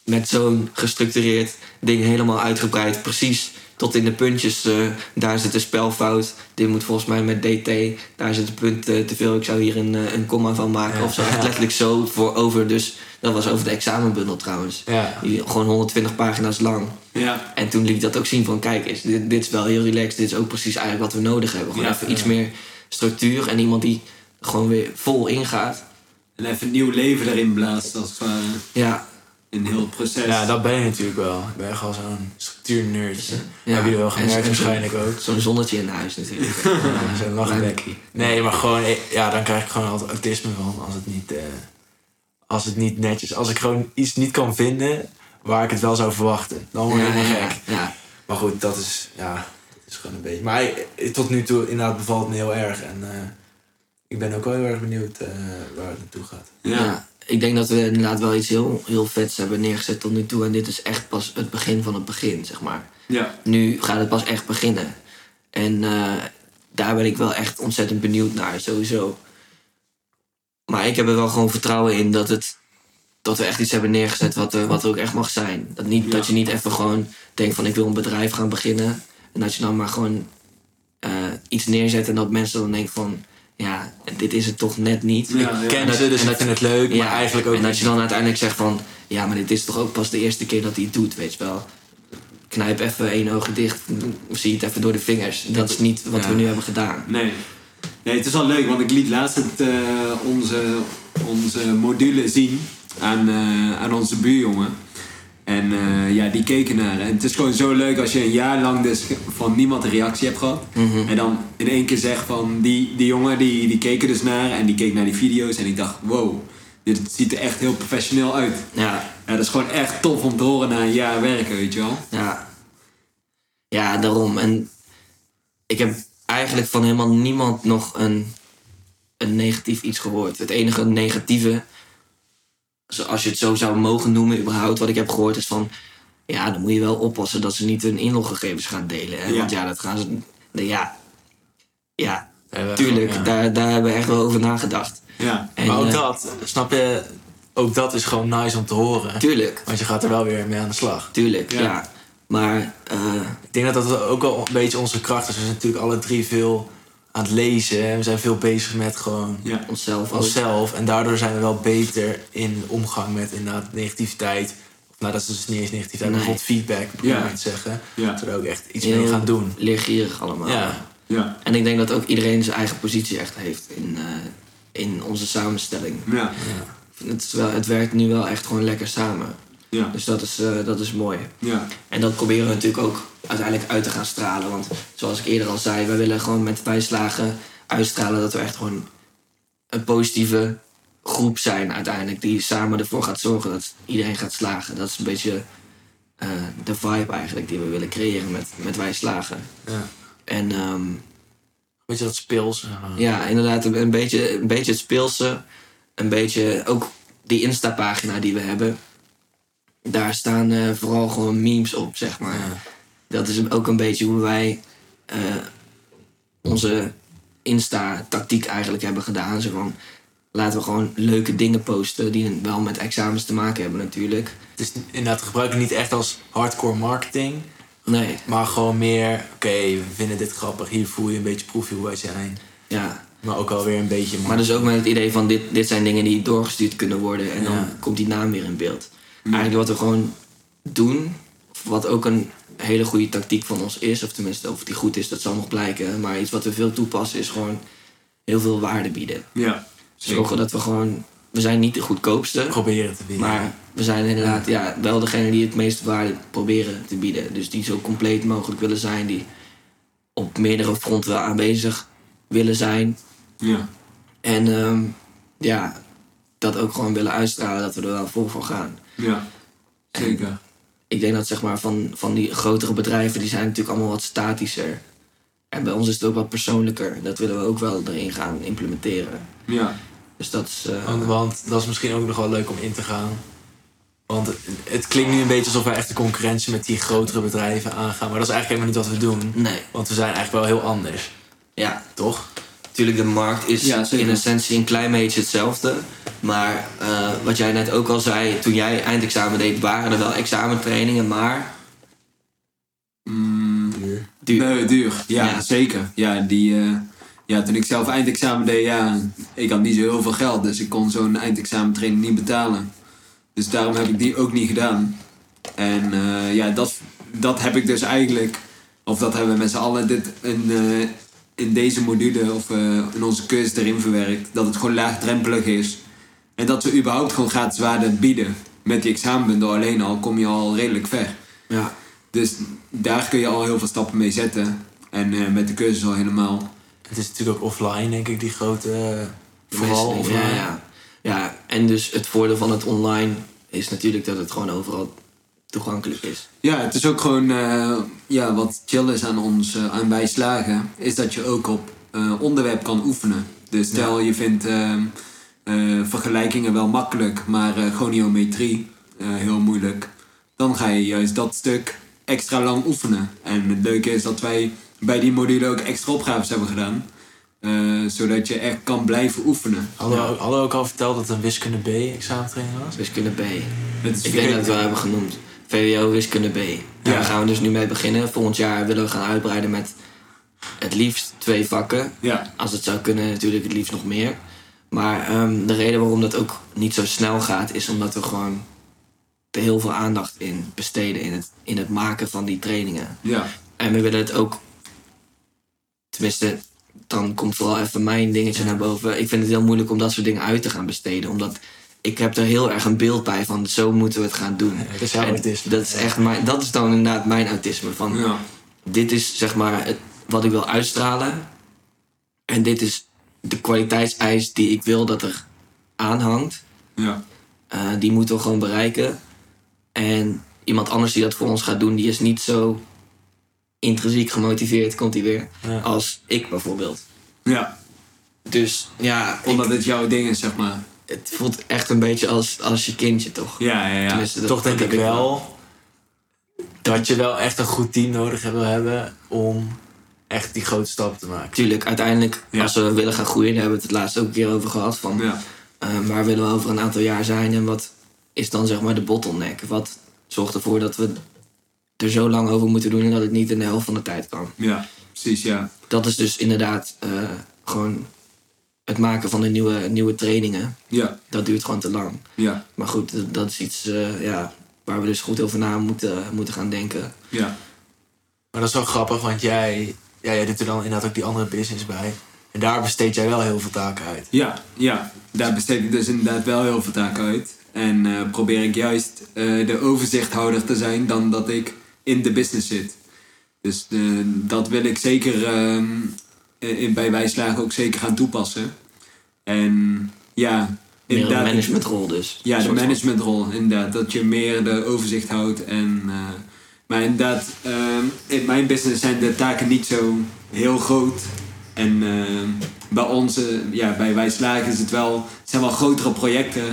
met zo'n gestructureerd ding helemaal uitgebreid. Precies tot in de puntjes. eh, daar zit een spelfout. Dit moet volgens mij met DT. Daar zit een punt eh, te veel. Ik zou hier een, eh, een komma van maken Ja. of zo. Echt letterlijk zo voor over. Dus dat was over de examenbundel trouwens. Ja. Die, gewoon 120 pagina's lang. Ja. En toen liet ik dat ook zien van, kijk eens, dit, dit is wel heel relaxed. Dit is ook precies eigenlijk wat we nodig hebben. Gewoon Ja, even ja. iets meer structuur en iemand die gewoon weer vol ingaat. En even nieuw leven erin blaast, als het ware. Ja, In heel het proces. Ja, dat ben je natuurlijk wel. Ik ben gewoon zo'n structuurnerdje. Ja. Hebben jullie wel gemerkt zo- waarschijnlijk ook. zo'n zonnetje in huis natuurlijk. Ja, Zo'n lachenbekkie. Nee, maar gewoon, eh, ja, dan krijg ik gewoon altijd autisme van als het niet, eh, als het niet netjes, als ik gewoon iets niet kan vinden waar ik het wel zou verwachten, dan word ik ja, helemaal gek. ja. Maar goed, dat is, ja, dat is gewoon een beetje. Maar eh, tot nu toe inderdaad bevalt het me heel erg en eh, ik ben ook wel heel erg benieuwd eh, waar het naartoe gaat. Ja. Ik denk dat we inderdaad wel iets heel, heel vets hebben neergezet tot nu toe. En dit is echt pas het begin van het begin, zeg maar. Ja. Nu gaat het pas echt beginnen. En eh, daar ben ik wel echt ontzettend benieuwd naar, sowieso. Maar ik heb er wel gewoon vertrouwen in dat, het, dat we echt iets hebben neergezet wat er, wat er ook echt mag zijn. Dat, niet, Ja. dat je niet even gewoon denkt van ik wil een bedrijf gaan beginnen. En dat je dan maar gewoon eh, iets neerzet en dat mensen dan denken van... Ja, dit is het toch net niet. Ja, ja. Ik ken En ze, dus en ik vind het leuk, maar eigenlijk ook En dat je dan uiteindelijk zegt van... Ja, maar dit is toch ook pas de eerste keer dat hij het doet, weet je wel. Knijp even één oog dicht, zie het even door de vingers. Dat is niet wat Ja. we nu hebben gedaan. Nee. Nee, het is wel leuk, want ik liet laatst het, eh, onze, onze module zien aan, eh, aan onze buurjongen. En eh, ja, die keken naar. En het is gewoon zo leuk als je een jaar lang dus van niemand een reactie hebt gehad. Mhm. En dan in één keer zegt van die, die jongen die, die keek er dus naar en die keek naar die video's. En ik dacht, wow, dit ziet er echt heel professioneel uit. Ja, Ja, dat is gewoon echt tof om te horen na een jaar werken, weet je wel. ja. Ja, daarom. En ik heb eigenlijk van helemaal niemand nog een, een negatief iets gehoord. Het enige negatieve, als je het zo zou mogen noemen, überhaupt wat ik heb gehoord, is van... Ja, dan moet je wel oppassen dat ze niet hun inloggegevens gaan delen. Hè? Ja. Want ja, dat gaan ze... Ja, ja tuurlijk. ja. Daar, daar hebben we echt wel over nagedacht. Ja. En, Maar ook eh, dat, snap je, ook dat is gewoon nice om te horen. Tuurlijk, Want je gaat er wel weer mee aan de slag. tuurlijk, Ja. ja. Maar eh, Ik denk dat dat ook wel een beetje onze kracht is. We zijn natuurlijk alle drie veel aan het lezen. En we zijn veel bezig met gewoon Ja. onszelf ook. onszelf. En daardoor zijn we wel beter in omgang met inderdaad negativiteit. Of nou, dat is dus niet eens negativiteit, maar Nee. bijvoorbeeld feedback, probeer Ja. ik te zeggen. Ja. Dat we er ook echt iets Heel mee gaan doen. Leergierig allemaal. Ja. Ja. En ik denk dat ook iedereen zijn eigen positie echt heeft in, eh, in onze samenstelling. Ja. Het, is wel, het werkt nu wel echt gewoon lekker samen. Ja. Dus dat is, eh, dat is mooi. Ja. En dat proberen we natuurlijk ook uiteindelijk uit te gaan stralen. Want zoals ik eerder al zei, wij willen gewoon met bijslagen uitstralen dat we echt gewoon een positieve groep zijn uiteindelijk. Die samen ervoor gaat zorgen dat iedereen gaat slagen. Dat is een beetje eh, de vibe eigenlijk die we willen creëren met, met wij slagen. Ja. En ehm, Weet je dat speels? ja, inderdaad, een, een beetje, een beetje het speelse. Een beetje ook die Insta-pagina die we hebben. Daar staan eh, vooral gewoon memes op, zeg maar. Ja. Dat is ook een beetje hoe wij eh, onze Insta-tactiek eigenlijk hebben gedaan. Zo van, laten we gewoon leuke dingen posten die wel met examens te maken hebben natuurlijk. Het is inderdaad gebruiken niet echt als hardcore marketing. Nee, Maar gewoon meer, oké, we vinden dit grappig. Hier voel je een beetje proefje hoe wij zijn. ja. Maar ook alweer een beetje... Maar dus ook met het idee van dit, dit zijn dingen die doorgestuurd kunnen worden. En dan komt die naam weer in beeld. Eigenlijk wat we gewoon doen, wat ook een hele goede tactiek van ons is, of tenminste of die goed is, dat zal nog blijken. Maar iets wat we veel toepassen is gewoon heel veel waarde bieden. Ja. Zorgen dat we gewoon, we zijn niet de goedkoopste, Proberen te bieden. maar we zijn inderdaad ja, wel degene die het meeste waarde proberen te bieden. Dus die zo compleet mogelijk willen zijn, die op meerdere fronten wel aanwezig willen zijn. Ja. En ehm, ja, dat ook gewoon willen uitstralen dat we er wel vol voor gaan. Ja. Zeker. Ik denk dat zeg maar van, van die grotere bedrijven, die zijn natuurlijk allemaal wat statischer. En bij ons is het ook wat persoonlijker. Dat willen we ook wel erin gaan implementeren. Ja. Dus dat is. eh, Want, want dat is misschien ook nog wel leuk om in te gaan. Want het, klinkt nu een beetje alsof wij echt de concurrentie met die grotere bedrijven aangaan. Maar dat is eigenlijk helemaal niet wat we doen. nee, Want we zijn eigenlijk wel heel anders. ja. Toch? Natuurlijk, de markt is Ja, in essentie een klein beetje hetzelfde. Maar eh, wat jij net ook al zei, toen jij eindexamen deed, waren er wel examentrainingen, maar Mm, duur. Nee, duur. Ja, Ja. zeker. Ja, die, eh, ja, toen ik zelf eindexamen deed, ja, ik had niet zo heel veel geld. Dus ik kon zo'n eindexamentraining niet betalen. Dus daarom heb ik die ook niet gedaan. En eh, ja, dat, dat heb ik dus eigenlijk, of dat hebben we met z'n allen dit in, eh, in deze module of eh, in onze cursus erin verwerkt. Dat het gewoon laagdrempelig is. En dat we überhaupt gewoon gratis waarde bieden. Met die examenbundel alleen al kom je al redelijk ver. Ja. Dus daar kun je al heel veel stappen mee zetten. En eh, met de cursus al helemaal. Het is natuurlijk ook offline, denk ik, die grote. eh, vooral offline. Ja, ja. ja, en dus het voordeel van het online is natuurlijk dat het gewoon overal toegankelijk is. Ja, het is ook gewoon eh, ja, wat chill is aan ons, eh, aan wij slagen, is dat je ook op eh, onderwerp kan oefenen. Dus stel je vindt eh, vergelijkingen wel makkelijk, maar eh, goniometrie eh, heel moeilijk. Dan ga je juist dat stuk extra lang oefenen. En het leuke is dat wij bij die module ook extra opgaves hebben gedaan. eh, zodat je echt kan blijven oefenen. Hadden, we, ook- hadden we ook al verteld dat het een wiskunde B examentraining was? Wiskunde B. Het is Ik denk dat we het wel hebben genoemd. VWO wiskunde B. Ja. Daar gaan we dus nu mee beginnen. Volgend jaar willen we gaan uitbreiden met het liefst twee vakken. Ja, Als het zou kunnen, natuurlijk het liefst nog meer. Maar ehm, de reden waarom dat ook niet zo snel gaat, is omdat we gewoon er heel veel aandacht in besteden in het, in het maken van die trainingen. ja, En we willen het ook, tenminste, dan komt vooral even mijn dingetje naar boven. Ik vind het heel moeilijk om dat soort dingen uit te gaan besteden, omdat ik heb er heel erg een beeld bij van zo moeten we het gaan doen. dat is jouw autisme. Dat is echt mijn, dat is dan inderdaad mijn autisme van ja, dit is zeg maar het, wat ik wil uitstralen. En dit is de kwaliteitseis die ik wil dat er aanhangt. ja, Eh, die moeten we gewoon bereiken. En iemand anders die dat voor ons gaat doen, die is niet zo intrinsiek gemotiveerd, komt hij weer, Ja. als ik bijvoorbeeld. ja. Dus ja, ik- Omdat het jouw ding is, zeg maar. het voelt echt een beetje als, als je kindje, toch? Ja, ja, ja. Dat- Toch denk ik heb wel dat je wel echt een goed team nodig wil hebben om echt die grote stappen te maken. Tuurlijk, uiteindelijk, Ja. als we willen gaan groeien, daar hebben we het het laatst ook een keer over gehad. Van, Ja, Eh, waar willen we over een aantal jaar zijn en wat is dan zeg maar de bottleneck? Wat zorgt ervoor dat we er zo lang over moeten doen en dat het niet in de helft van de tijd kan? ja, precies, ja. Dat is dus inderdaad eh, gewoon het maken van de nieuwe, nieuwe trainingen. Ja, Dat duurt gewoon te lang. ja, Maar goed, dat- dat is iets eh, ja, waar we dus goed over na moeten, moeten gaan denken. ja. Maar dat is wel grappig, want jij, ja, jij doet er dan inderdaad ook die andere business bij. En daar besteed jij wel heel veel taken uit. Ja, ja. Daar besteed ik dus inderdaad wel heel veel taken uit. En eh, probeer ik juist eh, de overzichthouder te zijn dan dat ik in de business zit. Dus eh, dat wil ik zeker ehm, in, bij Wijslagen ook zeker gaan toepassen. En ja, Meer een managementrol dus. Ja, de managementrol, inderdaad. Dat je meer de overzicht houdt. En, eh, maar inderdaad, ehm, in mijn business zijn de taken niet zo heel groot. En ehm, bij ons, ja, bij Wij Slagen is het wel, het zijn wel grotere projecten.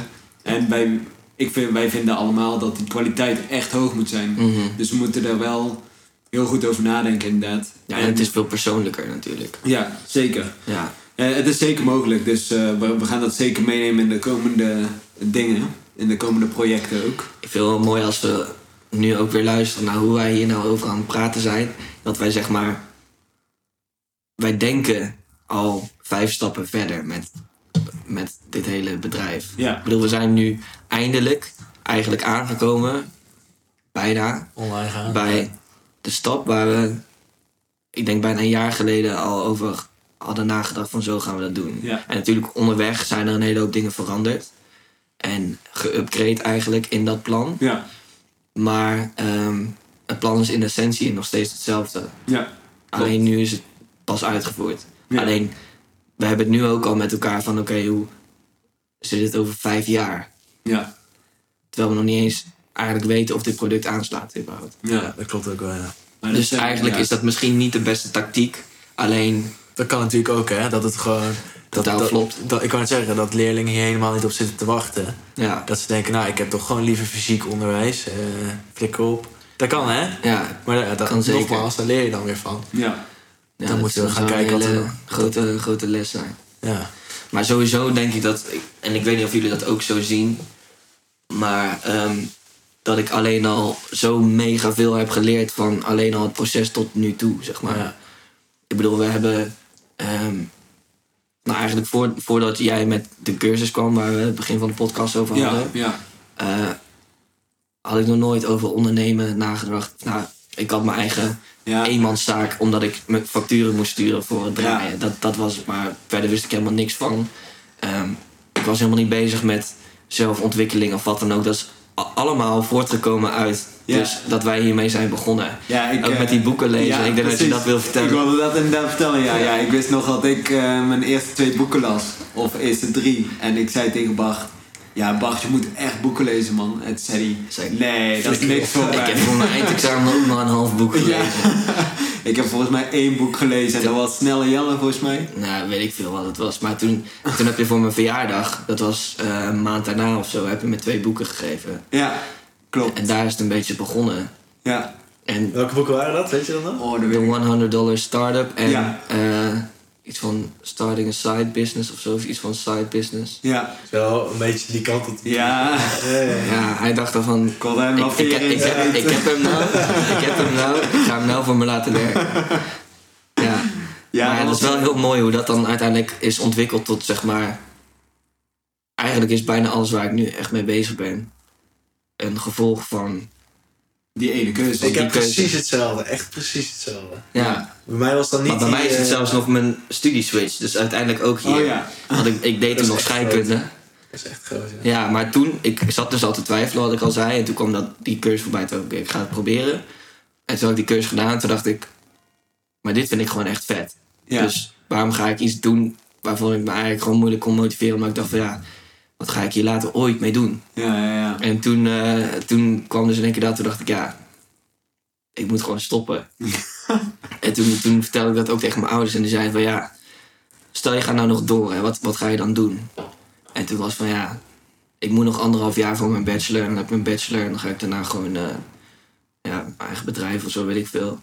En bij, ik vind, wij vinden allemaal dat die kwaliteit echt hoog moet zijn. Mhm. Dus we moeten er wel heel goed over nadenken, inderdaad. Ja, en het is veel persoonlijker natuurlijk. Ja, zeker. Ja, Eh, het is zeker mogelijk, dus eh, we, we gaan dat zeker meenemen in de komende dingen, in de komende projecten ook. ik vind het wel mooi als we nu ook weer luisteren naar hoe wij hier nou over aan het praten zijn. Dat wij zeg maar. Wij denken al vijf stappen verder met, met dit hele bedrijf. Ja. Ik bedoel, we zijn nu eindelijk eigenlijk aangekomen, bijna, Online gaan. bij de stap waar we, ik denk bijna een jaar geleden al over hadden nagedacht van zo gaan we dat doen. Ja. En natuurlijk onderweg zijn er een hele hoop dingen veranderd. En geüpgrade eigenlijk in dat plan. Ja. Maar ehm, het plan is in essentie nog steeds hetzelfde. Ja. Alleen nu is het pas uitgevoerd. Ja. Alleen, we hebben het nu ook al met elkaar van oké, hoe zit het over vijf jaar? Ja. Terwijl we nog niet eens eigenlijk weten of dit product aanslaat überhaupt. Ja. dat klopt ook wel, ja. Maar Dus is- eigenlijk ja. is dat misschien niet de beste tactiek. Alleen, Dat kan natuurlijk ook, hè. Dat het gewoon... Dat, dat. Dat, ik kan het zeggen, dat leerlingen hier helemaal niet op zitten te wachten. ja, Dat ze denken, nou, ik heb toch gewoon liever fysiek onderwijs. eh flikker op. Dat kan, hè? ja, Maar ja, dat, Kan zeker. nogmaals, daar leer je dan weer van. Ja. ja Dan moeten we gaan kijken wat er- grote, grote les zijn. Ja. Maar sowieso denk ik dat, en ik weet niet of jullie dat ook zo zien, maar ehm, dat ik alleen al zo mega veel heb geleerd van alleen al het proces tot nu toe, zeg maar. Ja. Ik bedoel, we hebben, ehm, nou eigenlijk voor, voordat jij met de cursus kwam, waar we het begin van de podcast over Ja. hadden, Ja. eh, had ik nog nooit over ondernemen nagedacht. Nou, ik had mijn eigen Ja. eenmanszaak omdat ik mijn facturen moest sturen voor het draaien. Dat, dat was het, maar verder wist ik helemaal niks van. Ehm, ik was helemaal niet bezig met zelfontwikkeling of wat dan ook. Dat is allemaal voortgekomen uit Ja. dus dat wij hiermee zijn begonnen. Ja, ik, ook eh, met die boeken lezen. ja, ik denk dat je dat wil vertellen. Ik wilde dat inderdaad vertellen, ja. ja. Ik wist nog dat ik eh, mijn eerste twee boeken las. Of eerste drie. En ik zei tegen Bart... Ja, Bart, je moet echt boeken lezen, man. En toen zei hij... ik, Nee, dat is niks voor ik mij. heb voor mijn eindexamen ook nog een half boek gelezen. Ik heb volgens mij één boek gelezen. En dat was Snelle Jelle, volgens mij. Nou, weet ik veel wat het was. Maar toen, toen heb je voor mijn verjaardag, dat was eh, een maand daarna of zo, heb je me twee boeken gegeven. Ja, klopt. En daar is het een beetje begonnen. Ja. En Welke boeken waren dat? Weet je dat nog? Oh, de ik. 100 dollar startup en Ja. eh, iets van starting a side business of zo, of iets van side business. Ja. Wel een beetje die kant op. Ja. Ja, hij dacht ervan. Ik wilde hem Ik, wel ik, vier ik, ik, heb, ik heb hem nou, ik heb hem nou, ik ga hem nou voor me laten werken. Ja, Ja, maar ja, dat is wel heel mooi hoe dat dan uiteindelijk is ontwikkeld tot zeg maar. Eigenlijk is bijna alles waar ik nu echt mee bezig ben een gevolg van. Die ene keuze. Ik heb keuze. precies hetzelfde. Echt precies hetzelfde. Ja, Bij mij was dat niet maar bij die, mij is het eh, zelfs nog mijn studieswitch, dus uiteindelijk ook hier. Oh ja. Want ik, ik deed toen nog scheikunde. Dat is echt groot, ja. Ja, maar toen, ik zat dus al te twijfelen wat ik al zei. En toen kwam dat, die cursus voorbij. Toen dacht ik, ik ga het proberen. En toen had ik die cursus gedaan. Toen dacht ik, maar dit vind ik gewoon echt vet. Ja. Dus waarom ga ik iets doen waarvoor ik me eigenlijk gewoon moeilijk kon motiveren. Maar ik dacht van ja, wat ga ik hier later ooit mee doen? Ja, ja, ja. En toen, eh, toen kwam dus in één keer dat. Toen dacht ik ja, ik moet gewoon stoppen. en toen, toen vertelde ik dat ook tegen mijn ouders. En die zeiden van ja, stel je gaat nou nog door. Hè, wat, wat ga je dan doen? En toen was van ja, ik moet nog anderhalf jaar voor mijn bachelor. En dan heb ik mijn bachelor. En dan ga ik daarna gewoon eh, ja, mijn eigen bedrijf of zo, weet ik veel.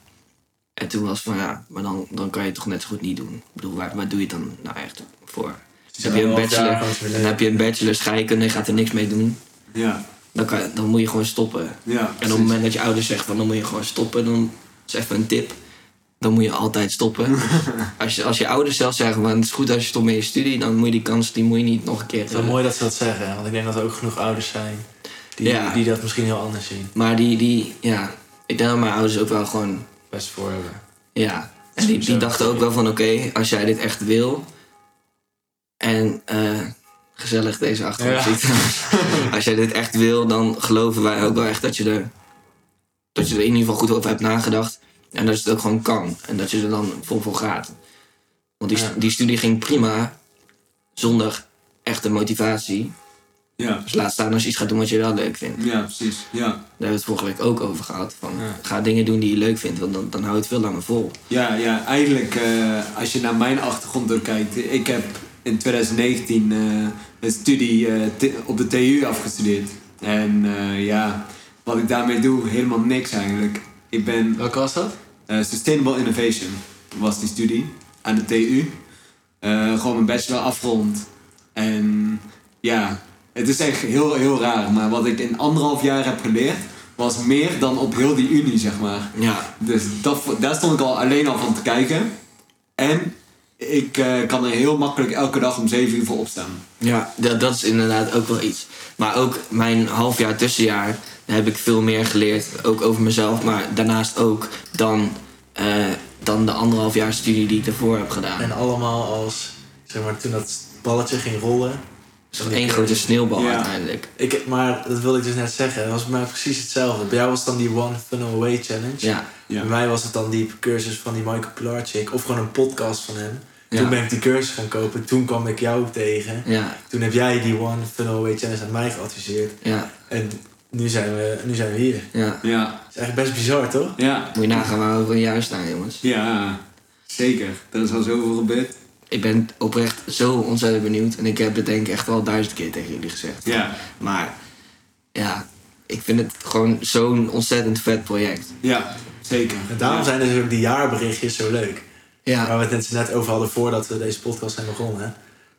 En toen was van ja, maar dan, dan kan je het toch net zo goed niet doen. Ik bedoel, waar, waar doe je het dan nou echt voor? Dus heb je een bachelor, dan heb je een bachelor scheikunde en je gaat er niks mee doen. Ja. Dan, kan, dan moet je gewoon stoppen. Ja, En op het moment dat je ouders zeggen van dan moet je gewoon stoppen, dan is even een tip. Dan moet je altijd stoppen. als, je, als je ouders zelf zeggen van het is goed als je stopt met je studie, dan moet je die kans die moet je niet nog een keer. Het is wel eh, mooi dat ze dat zeggen, want ik denk dat er ook genoeg ouders zijn die, Ja. die dat misschien heel anders zien. Maar die, die, ja, ik denk dat mijn ouders ook wel gewoon, Best voor hebben. ja. En die, die dachten ook wel van oké, als jij dit echt wil. En eh, gezellig deze achtergrond Ja. ziet. als jij dit echt wil, dan geloven wij ook wel echt dat je er, dat je er in ieder geval goed over hebt nagedacht. En dat je het ook gewoon kan. En dat je er dan vol voor gaat. Want die, Ja. die studie ging prima zonder echte motivatie. Ja. Dus laat staan als je iets gaat doen wat je wel leuk vindt. Ja, precies. Ja. Daar hebben we het vorige week ook over gehad. Van, Ja. Ga dingen doen die je leuk vindt, want dan, dan hou je het veel langer vol. Ja, ja, eigenlijk eh, als je naar mijn achtergrond kijkt. Ik heb in 2019 eh, een studie eh, op de TU afgestudeerd. En eh, ja, wat ik daarmee doe, helemaal niks eigenlijk. Ik ben Welke was dat? Sustainable Innovation, was die studie aan de TU. Gewoon mijn bachelor afgerond. En ja, het is echt heel, heel raar. Maar wat ik in anderhalf jaar heb geleerd, was meer dan op heel die unie, zeg maar. Ja, Dus dat, daar stond ik al alleen al van te kijken. En ik eh, kan er heel makkelijk elke dag om 7 uur voor opstaan. Ja, dat, dat is inderdaad ook wel iets. Maar ook mijn halfjaar tussenjaar, daar heb ik veel meer geleerd. Ook over mezelf, maar daarnaast ook dan, eh, dan de anderhalf jaar studie die ik daarvoor heb gedaan. En allemaal als, zeg maar, toen dat balletje ging rollen. Toch één grote sneeuwbal Ja. uiteindelijk. Ik, maar dat wilde ik dus net zeggen. Het was bij mij precies hetzelfde. Bij jou was het dan die One Funnel Away Challenge. Ja, Ja. Bij mij was het dan die cursus van die Michael Pilarczyk. Of gewoon een podcast van hem. Ja. Toen ben ik die cursus gaan kopen. Toen kwam ik jou tegen. ja, Toen heb jij die One Funnel Away Challenge aan mij geadviseerd. ja, En nu zijn we, nu zijn we hier. ja. Ja, Dat is eigenlijk best bizar, toch? ja, Moet je nagaan waar we over een jaar staan, jongens. ja. Zeker. Er is al zoveel gebeurd. Ik ben oprecht zo ontzettend benieuwd. En ik heb het denk ik echt wel duizend keer tegen jullie gezegd. Ja, Maar ja, ik vind het gewoon zo'n ontzettend vet project. ja. Zeker. En daarom Ja. zijn dus ook die jaarberichtjes zo leuk. Ja, Waar we het net- over hadden voordat we deze podcast zijn begonnen. hè.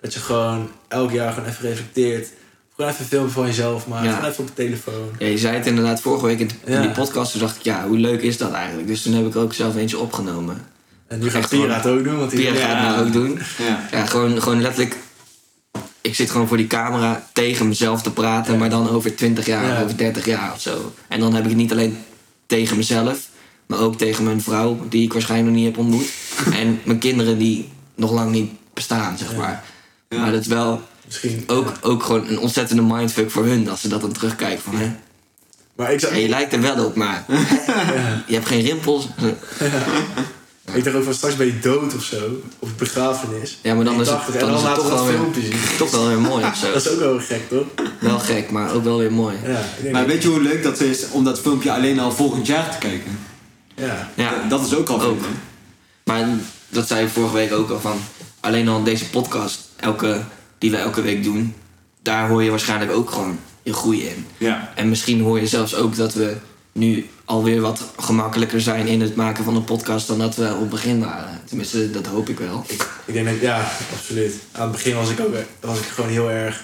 Dat je gewoon elk jaar gewoon even reflecteert. Gewoon even een filmpje van jezelf maakt. Ja. Gewoon even op de telefoon. Ja, je zei het inderdaad vorige week in, Ja. die podcast. Toen dacht ik, ja, hoe leuk is dat eigenlijk? Dus toen heb ik ook zelf eentje opgenomen. En nu gaat Pira gewoon- het ook doen. Want Pierre gaat het nou ook doen. Ja. Ja, gewoon, gewoon letterlijk... Ik zit gewoon voor die camera tegen mezelf te praten, Ja. maar dan over 20 jaar, Ja. over 30 jaar of zo. En dan heb ik het niet alleen tegen mezelf, maar ook tegen mijn vrouw, die ik waarschijnlijk nog niet heb ontmoet. en mijn kinderen die nog lang niet bestaan, zeg maar. Ja. Maar dat is wel Misschien ook, ook gewoon een ontzettende mindfuck voor hun, als ze dat dan terugkijken van, hè. Maar ik, zou, je lijkt er wel op, maar je hebt geen rimpels. ik dacht ook van straks ben je dood of zo. Of begrafenis. Ja, maar dan is het, 80, en dan dan is het toch we wel, dat weer, zien. toch wel weer mooi of zo. Dat is ook wel gek, toch? Wel gek, maar ook wel weer mooi. Ja, Maar weet je hoe leuk dat is om dat filmpje alleen al volgend jaar te kijken? Ja. Ja, Dat is ook al Ook. hè? maar dat zei ik vorige week ook al van... Alleen al deze podcast, elke, die we elke week doen... Daar hoor je waarschijnlijk ook gewoon je groei in. Ja. En misschien hoor je zelfs ook dat we nu alweer wat gemakkelijker zijn in het maken van een podcast... dan dat we op het begin waren. Tenminste, dat hoop ik wel. Ik denk dat, ja, absoluut. Aan het begin was ik ook was ik gewoon heel erg,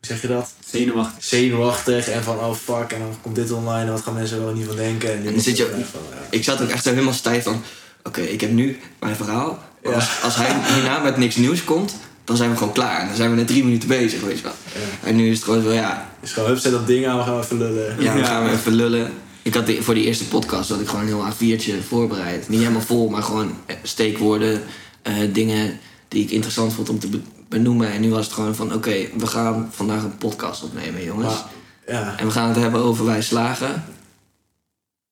zeg je dat? Zenuwachtig. Zenuwachtig en van oh fuck, en dan komt dit online en wat gaan mensen wel niet van denken. En, dan is zit je- echt van, ja. Ik zat ook echt zo helemaal stijf van... Oké, ik heb nu mijn verhaal. Ja. als, als hij hierna met niks nieuws komt... dan zijn we gewoon klaar. En dan zijn we net drie minuten bezig, weet je wel. Ja. En nu is het gewoon zo, ja... Dus gewoon, hup, zet dat ding aan, we gaan even lullen. Ja, Ja. gaan we even lullen. Ik had die- voor die eerste podcast had ik gewoon een heel A4'tje voorbereid. Niet helemaal vol, maar gewoon eh, steekwoorden, eh, dingen die ik interessant vond om te benoemen. En nu was het gewoon van, oké, we gaan vandaag een podcast opnemen, jongens. Maar, ja, En we gaan het hebben over wij slagen.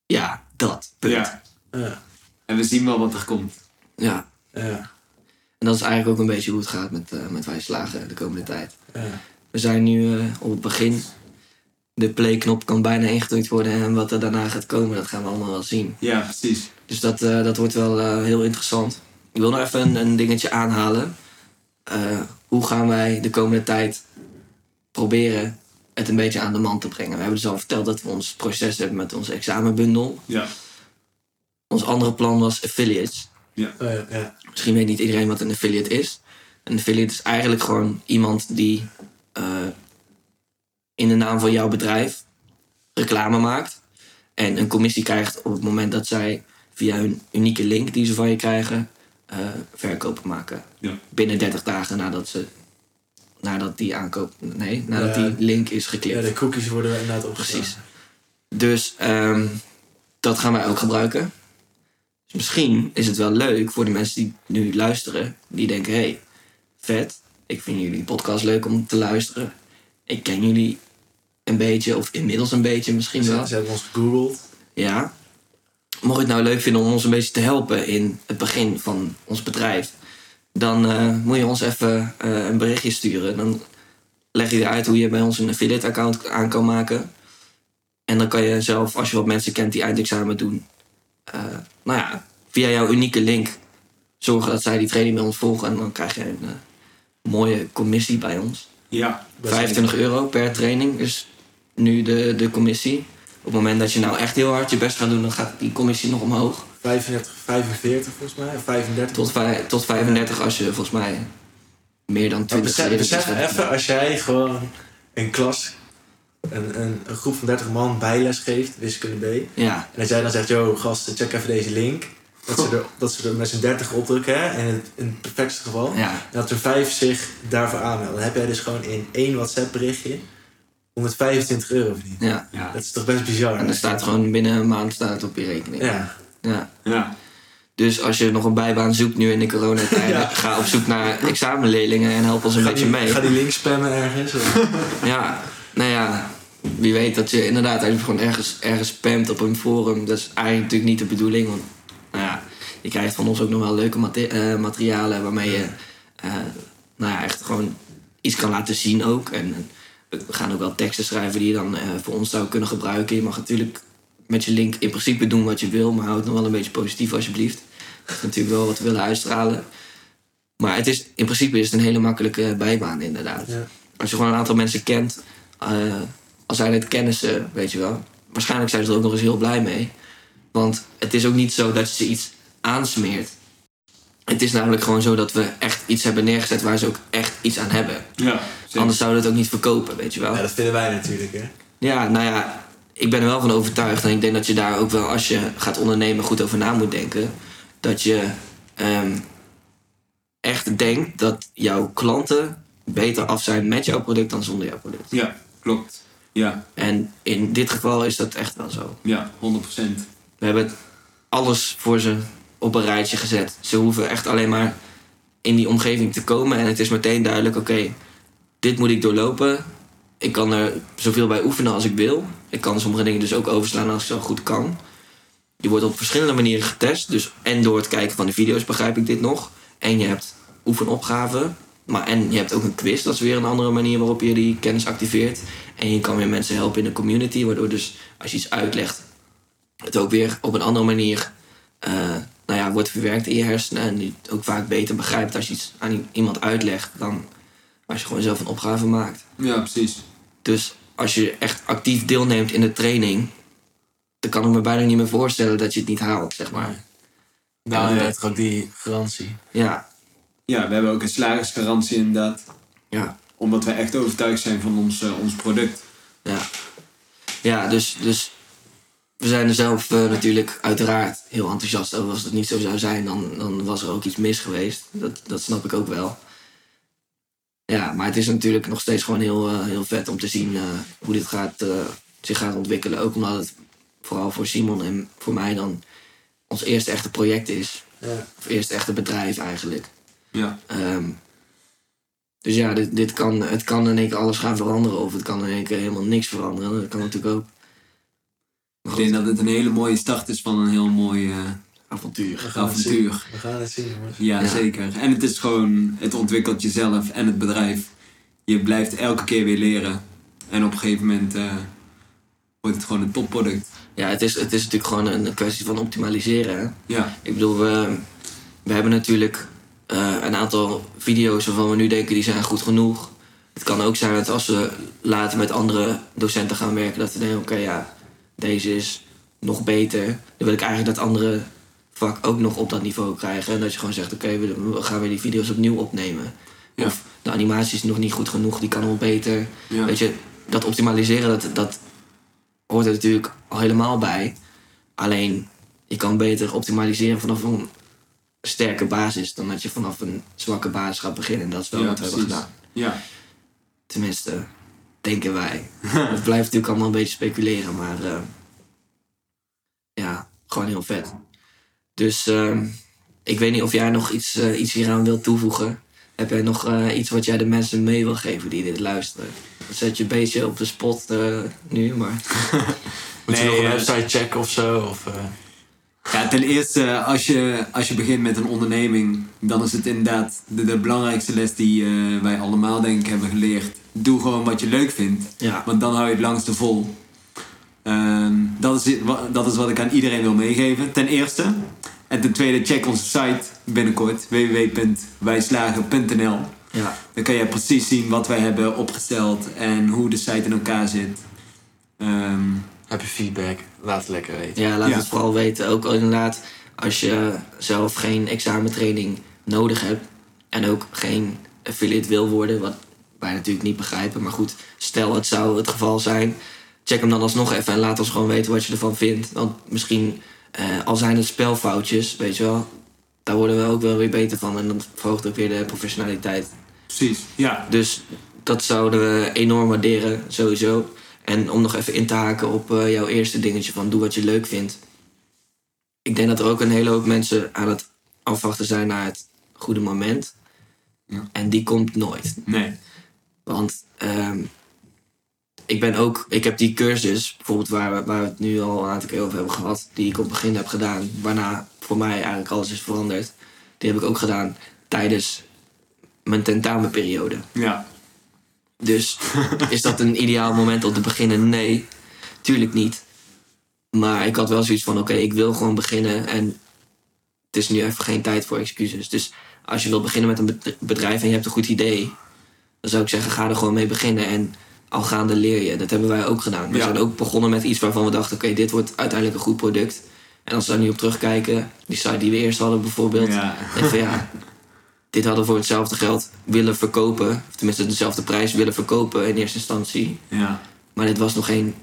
Ja, dat. Punt. Ja. ja, En we zien wel wat er komt. ja. ja, En dat is eigenlijk ook een beetje hoe het gaat met, eh, met wij slagen de komende tijd. ja. We zijn nu eh, op het begin. De playknop kan bijna ingedrukt worden. En wat er daarna gaat komen, dat gaan we allemaal wel zien. Ja, precies. Dus dat, eh, dat wordt wel eh, heel interessant. Ik wil nog even een, een dingetje aanhalen. Eh, hoe gaan wij de komende tijd proberen het een beetje aan de man te brengen? We hebben dus al verteld dat we ons proces hebben met onze examenbundel. Ja. Ons andere plan was affiliates. Oh, ja, ja. Misschien weet niet iedereen wat een affiliate is. Een affiliate is eigenlijk gewoon iemand die eh, in de naam van jouw bedrijf reclame maakt. En een commissie krijgt op het moment dat zij via hun unieke link die ze van je krijgen, eh, verkopen maken. Ja. Binnen 30 dagen nadat ze nadat die aankoop. Nee, nadat Ja. die link is geklikt. Ja, de cookies worden inderdaad opgeslagen. Precies. Dus ehm, dat gaan wij ook gebruiken. Dus misschien is het wel leuk voor de mensen die nu luisteren. Die denken, hé, hey, vet. Ik vind jullie podcast leuk om te luisteren. Ik ken jullie een beetje, of inmiddels een beetje misschien wel. ze hebben ons gegoogeld. Ja. Mocht je het nou leuk vinden om ons een beetje te helpen in het begin van ons bedrijf, dan eh, moet je ons even eh, een berichtje sturen. Dan leg je uit hoe je bij ons een affiliate account aan kan maken. En dan kan je zelf, als je wat mensen kent die eindexamen doen, eh, nou ja, via jouw unieke link zorgen dat zij die training bij ons volgen. En dan krijg je een mooie commissie bij ons. Ja. 25 euro per training is nu de, de commissie. Op het moment dat je nou echt heel hard je best gaat doen, dan gaat die commissie nog omhoog. 35, 45 volgens mij, of 35. Tot, vij- tot 35 als je volgens mij meer dan Maar 20 besef, leden besef hebt. even, als jij gewoon een klas, een, een, een groep van 30 man bijles geeft, wiskunde B. En Ja, dat jij dan zegt, yo gasten, check even deze link. Dat ze er, dat ze er met z'n 30 opdrukken, hè, in het, in het perfectste geval. Ja, En dat er vijf zich daarvoor aanmelden. Dan heb jij dus gewoon in één WhatsApp berichtje 125 euro verdiend. ja. Ja. Dat is toch best bizar? En er staat gewoon binnen een maand staat het op je rekening. Ja. Ja. Ja. Dus als je nog een bijbaan zoekt nu in de coronatijd, Ja. ga op zoek naar examenleerlingen en help ons een Ga beetje die, mee. Ga die link spammen ergens. Ja, nou ja, wie weet dat je inderdaad als je gewoon ergens, ergens spamt op een forum. Dat is eigenlijk natuurlijk niet de bedoeling. Want nou ja, je krijgt van ons ook nog wel leuke mate- eh, materialen waarmee je eh, nou ja, echt gewoon iets kan laten zien ook. En we gaan ook wel teksten schrijven die je dan eh, voor ons zou kunnen gebruiken. Je mag natuurlijk met je link in principe doen wat je wil, maar houd het nog wel een beetje positief alsjeblieft. Dat is natuurlijk wel wat we willen uitstralen. Maar het is, in principe is het een hele makkelijke bijbaan inderdaad. Ja. Als je gewoon een aantal mensen kent, eh als zijn het kennissen, weet je wel. Waarschijnlijk zijn ze er ook nog eens heel blij mee. Want het is ook niet zo dat je ze iets aansmeert. Het is namelijk gewoon zo dat we echt iets hebben neergezet waar ze ook echt iets aan hebben. Ja. Anders zouden we het ook niet verkopen, weet je wel. Ja, dat vinden wij natuurlijk, hè. Ja, nou ja, ik ben er wel van overtuigd. En ik denk dat je daar ook wel, als je gaat ondernemen, goed over na moet denken. Dat je ehm, echt denkt dat jouw klanten beter af zijn met jouw product dan zonder jouw product. Ja, klopt. Ja, En in dit geval is dat echt wel zo. ja, 100%. We hebben alles voor ze op een rijtje gezet. Ze hoeven echt alleen maar in die omgeving te komen. En het is meteen duidelijk, oké, dit moet ik doorlopen. Ik kan er zoveel bij oefenen als ik wil. Ik kan sommige dingen dus ook overslaan als ik zo goed kan. Je wordt op verschillende manieren getest. Dus en door het kijken van de video's begrijp ik dit nog. En je hebt oefenopgaven. Maar en je hebt ook een quiz. Dat is weer een andere manier waarop je die kennis activeert. En je kan weer mensen helpen in de community. Waardoor dus als je iets uitlegt, het ook weer op een andere manier eh, nou ja, wordt verwerkt in je hersenen. En je het ook vaak beter begrijpt als je iets aan iemand uitlegt dan als je gewoon zelf een opgave maakt. Ja, precies. Dus als je echt actief deelneemt in de training, dan kan ik me bijna niet meer voorstellen dat je het niet haalt, zeg maar. Nou, ja, toch ook die garantie. Ja, Ja, we hebben ook een slagersgarantie inderdaad. ja, Omdat we echt overtuigd zijn van ons, eh, ons product. ja. Ja, dus, dus we zijn er zelf eh, natuurlijk uiteraard heel enthousiast over. Als het niet zo zou zijn, dan, dan was er ook iets mis geweest. Dat, dat snap ik ook wel. Ja, maar het is natuurlijk nog steeds gewoon heel, eh, heel vet om te zien eh, hoe dit gaat, eh, zich gaat ontwikkelen. Ook omdat het vooral voor Simon en voor mij dan ons eerste echte project is. Ja. Of eerste echte bedrijf eigenlijk. Ja. Ehm, dus ja, dit, dit kan, het kan in één keer alles gaan veranderen. Of het kan in één keer helemaal niks veranderen. Dat kan natuurlijk ook. Ik denk dat het een hele mooie start is van een heel mooi eh, avontuur. We gaan het zien. avontuur. We gaan het zien, jongens. Ja, Ja. zeker. En het is gewoon, het ontwikkelt jezelf en het bedrijf. Je blijft elke keer weer leren. En op een gegeven moment eh, wordt het gewoon een topproduct. Ja, het is, het is natuurlijk gewoon een kwestie van optimaliseren. Hè? Ja, Ik bedoel, we, we hebben natuurlijk eh, een aantal video's waarvan we nu denken die zijn goed genoeg. Het kan ook zijn dat als we later met andere docenten gaan werken, dat we denken, oké ja, deze is nog beter. Dan wil ik eigenlijk dat andere vak ook nog op dat niveau krijgen. En dat je gewoon zegt, oké, we, we gaan weer die video's opnieuw opnemen. Ja. Of de animatie is nog niet goed genoeg, die kan nog beter. ja. Weet je, dat optimaliseren, dat, dat hoort er natuurlijk al helemaal bij. Alleen, je kan beter optimaliseren vanaf een sterke basis... dan dat je vanaf een zwakke basis gaat beginnen. En dat is wel Ja, wat we hebben gedaan. ja. Tenminste, denken wij. Het blijft natuurlijk allemaal een beetje speculeren, maar... eh, ja, gewoon heel vet. Dus ehm, ik weet niet of jij nog iets, eh, iets hieraan wilt toevoegen. Heb jij nog eh, iets wat jij de mensen mee wil geven die dit luisteren? Dat zet je een beetje op de spot eh, nu, maar... Moet je Nee, nog een website checken of zo? Of, eh, Ja, ten eerste, als je, als je begint met een onderneming, dan is het inderdaad de, de belangrijkste les die eh, wij allemaal denk ik hebben geleerd. Doe gewoon wat je leuk vindt, Ja, want dan hou je het langste vol. Ehm, dat, is, dat is wat ik aan iedereen wil meegeven, ten eerste. En ten tweede, check onze site binnenkort, www.wijslagen.nl. ja, Dan kan je precies zien wat wij hebben opgesteld en hoe de site in elkaar zit. Ehm, heb je feedback? Laat het lekker weten. ja laat Ja. het vooral weten. Ook inderdaad, als je zelf geen examentraining nodig hebt... en ook geen affiliate wil worden, wat wij natuurlijk niet begrijpen. Maar goed, stel het zou het geval zijn... check hem dan alsnog even en laat ons gewoon weten wat je ervan vindt. Want misschien Eh, al zijn het spelfoutjes, weet je wel. Daar worden we ook wel weer beter van. En dat verhoogt ook weer de professionaliteit. Precies, ja. Dus dat zouden we enorm waarderen, sowieso. En om nog even in te haken op eh, jouw eerste dingetje van doe wat je leuk vindt. Ik denk dat er ook een hele hoop mensen aan het afwachten zijn naar het goede moment. Ja. En die komt nooit. Nee. Want ehm, ik ben ook, ik heb die cursus, bijvoorbeeld waar, we- waar we het nu al een aantal keer over hebben gehad, die ik op het begin heb gedaan, waarna voor mij eigenlijk alles is veranderd. Die heb ik ook gedaan tijdens mijn tentamenperiode. Ja. Dus is dat een ideaal moment om te beginnen? Nee, tuurlijk niet. Maar ik had wel zoiets van: oké, ik wil gewoon beginnen en het is nu even geen tijd voor excuses. Dus als je wilt beginnen met een bed- bedrijf en je hebt een goed idee, dan zou ik zeggen: ga er gewoon mee beginnen en al gaande leer je. Dat hebben wij ook gedaan. We Ja. zijn ook begonnen met iets waarvan we dachten: oké, dit wordt uiteindelijk een goed product. En als we daar nu op terugkijken, die site die we eerst hadden bijvoorbeeld, Ja. van ja, dit hadden we voor hetzelfde geld willen verkopen. Of tenminste dezelfde prijs willen verkopen in eerste instantie. Ja. Maar dit was nog geen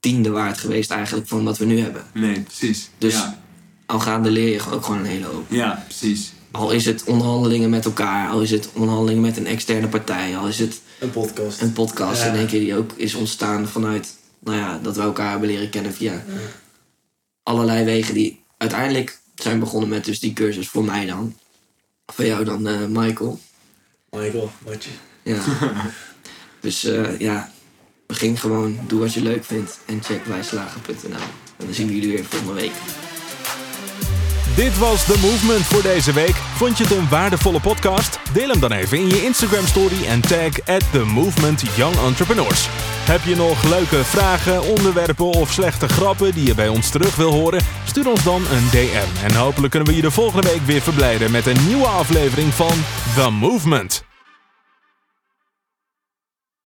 tiende waard geweest eigenlijk van wat we nu hebben. Nee, precies. Dus Ja. al gaande leer je ook gewoon een hele hoop. ja, precies. Al is het onderhandelingen met elkaar, al is het onderhandelingen met een externe partij, al is het Een podcast. een podcast Ja. in één keer die ook is ontstaan vanuit, nou ja, dat we elkaar hebben leren kennen via allerlei wegen die uiteindelijk zijn begonnen met dus die cursus voor mij dan. Voor jou dan, eh, Michael. Michael, watje. Ja. dus eh, ja, begin gewoon, doe wat je leuk vindt en check wijslagen.nl. En dan zien we jullie weer volgende week. Dit was The Movement voor deze week. Vond je het een waardevolle podcast? Deel hem dan even in je Instagram story en tag at The Movement Young Entrepreneurs. Heb je nog leuke vragen, onderwerpen of slechte grappen die je bij ons terug wil horen? Stuur ons dan een DM. En hopelijk kunnen we je de volgende week weer verblijden met een nieuwe aflevering van The Movement.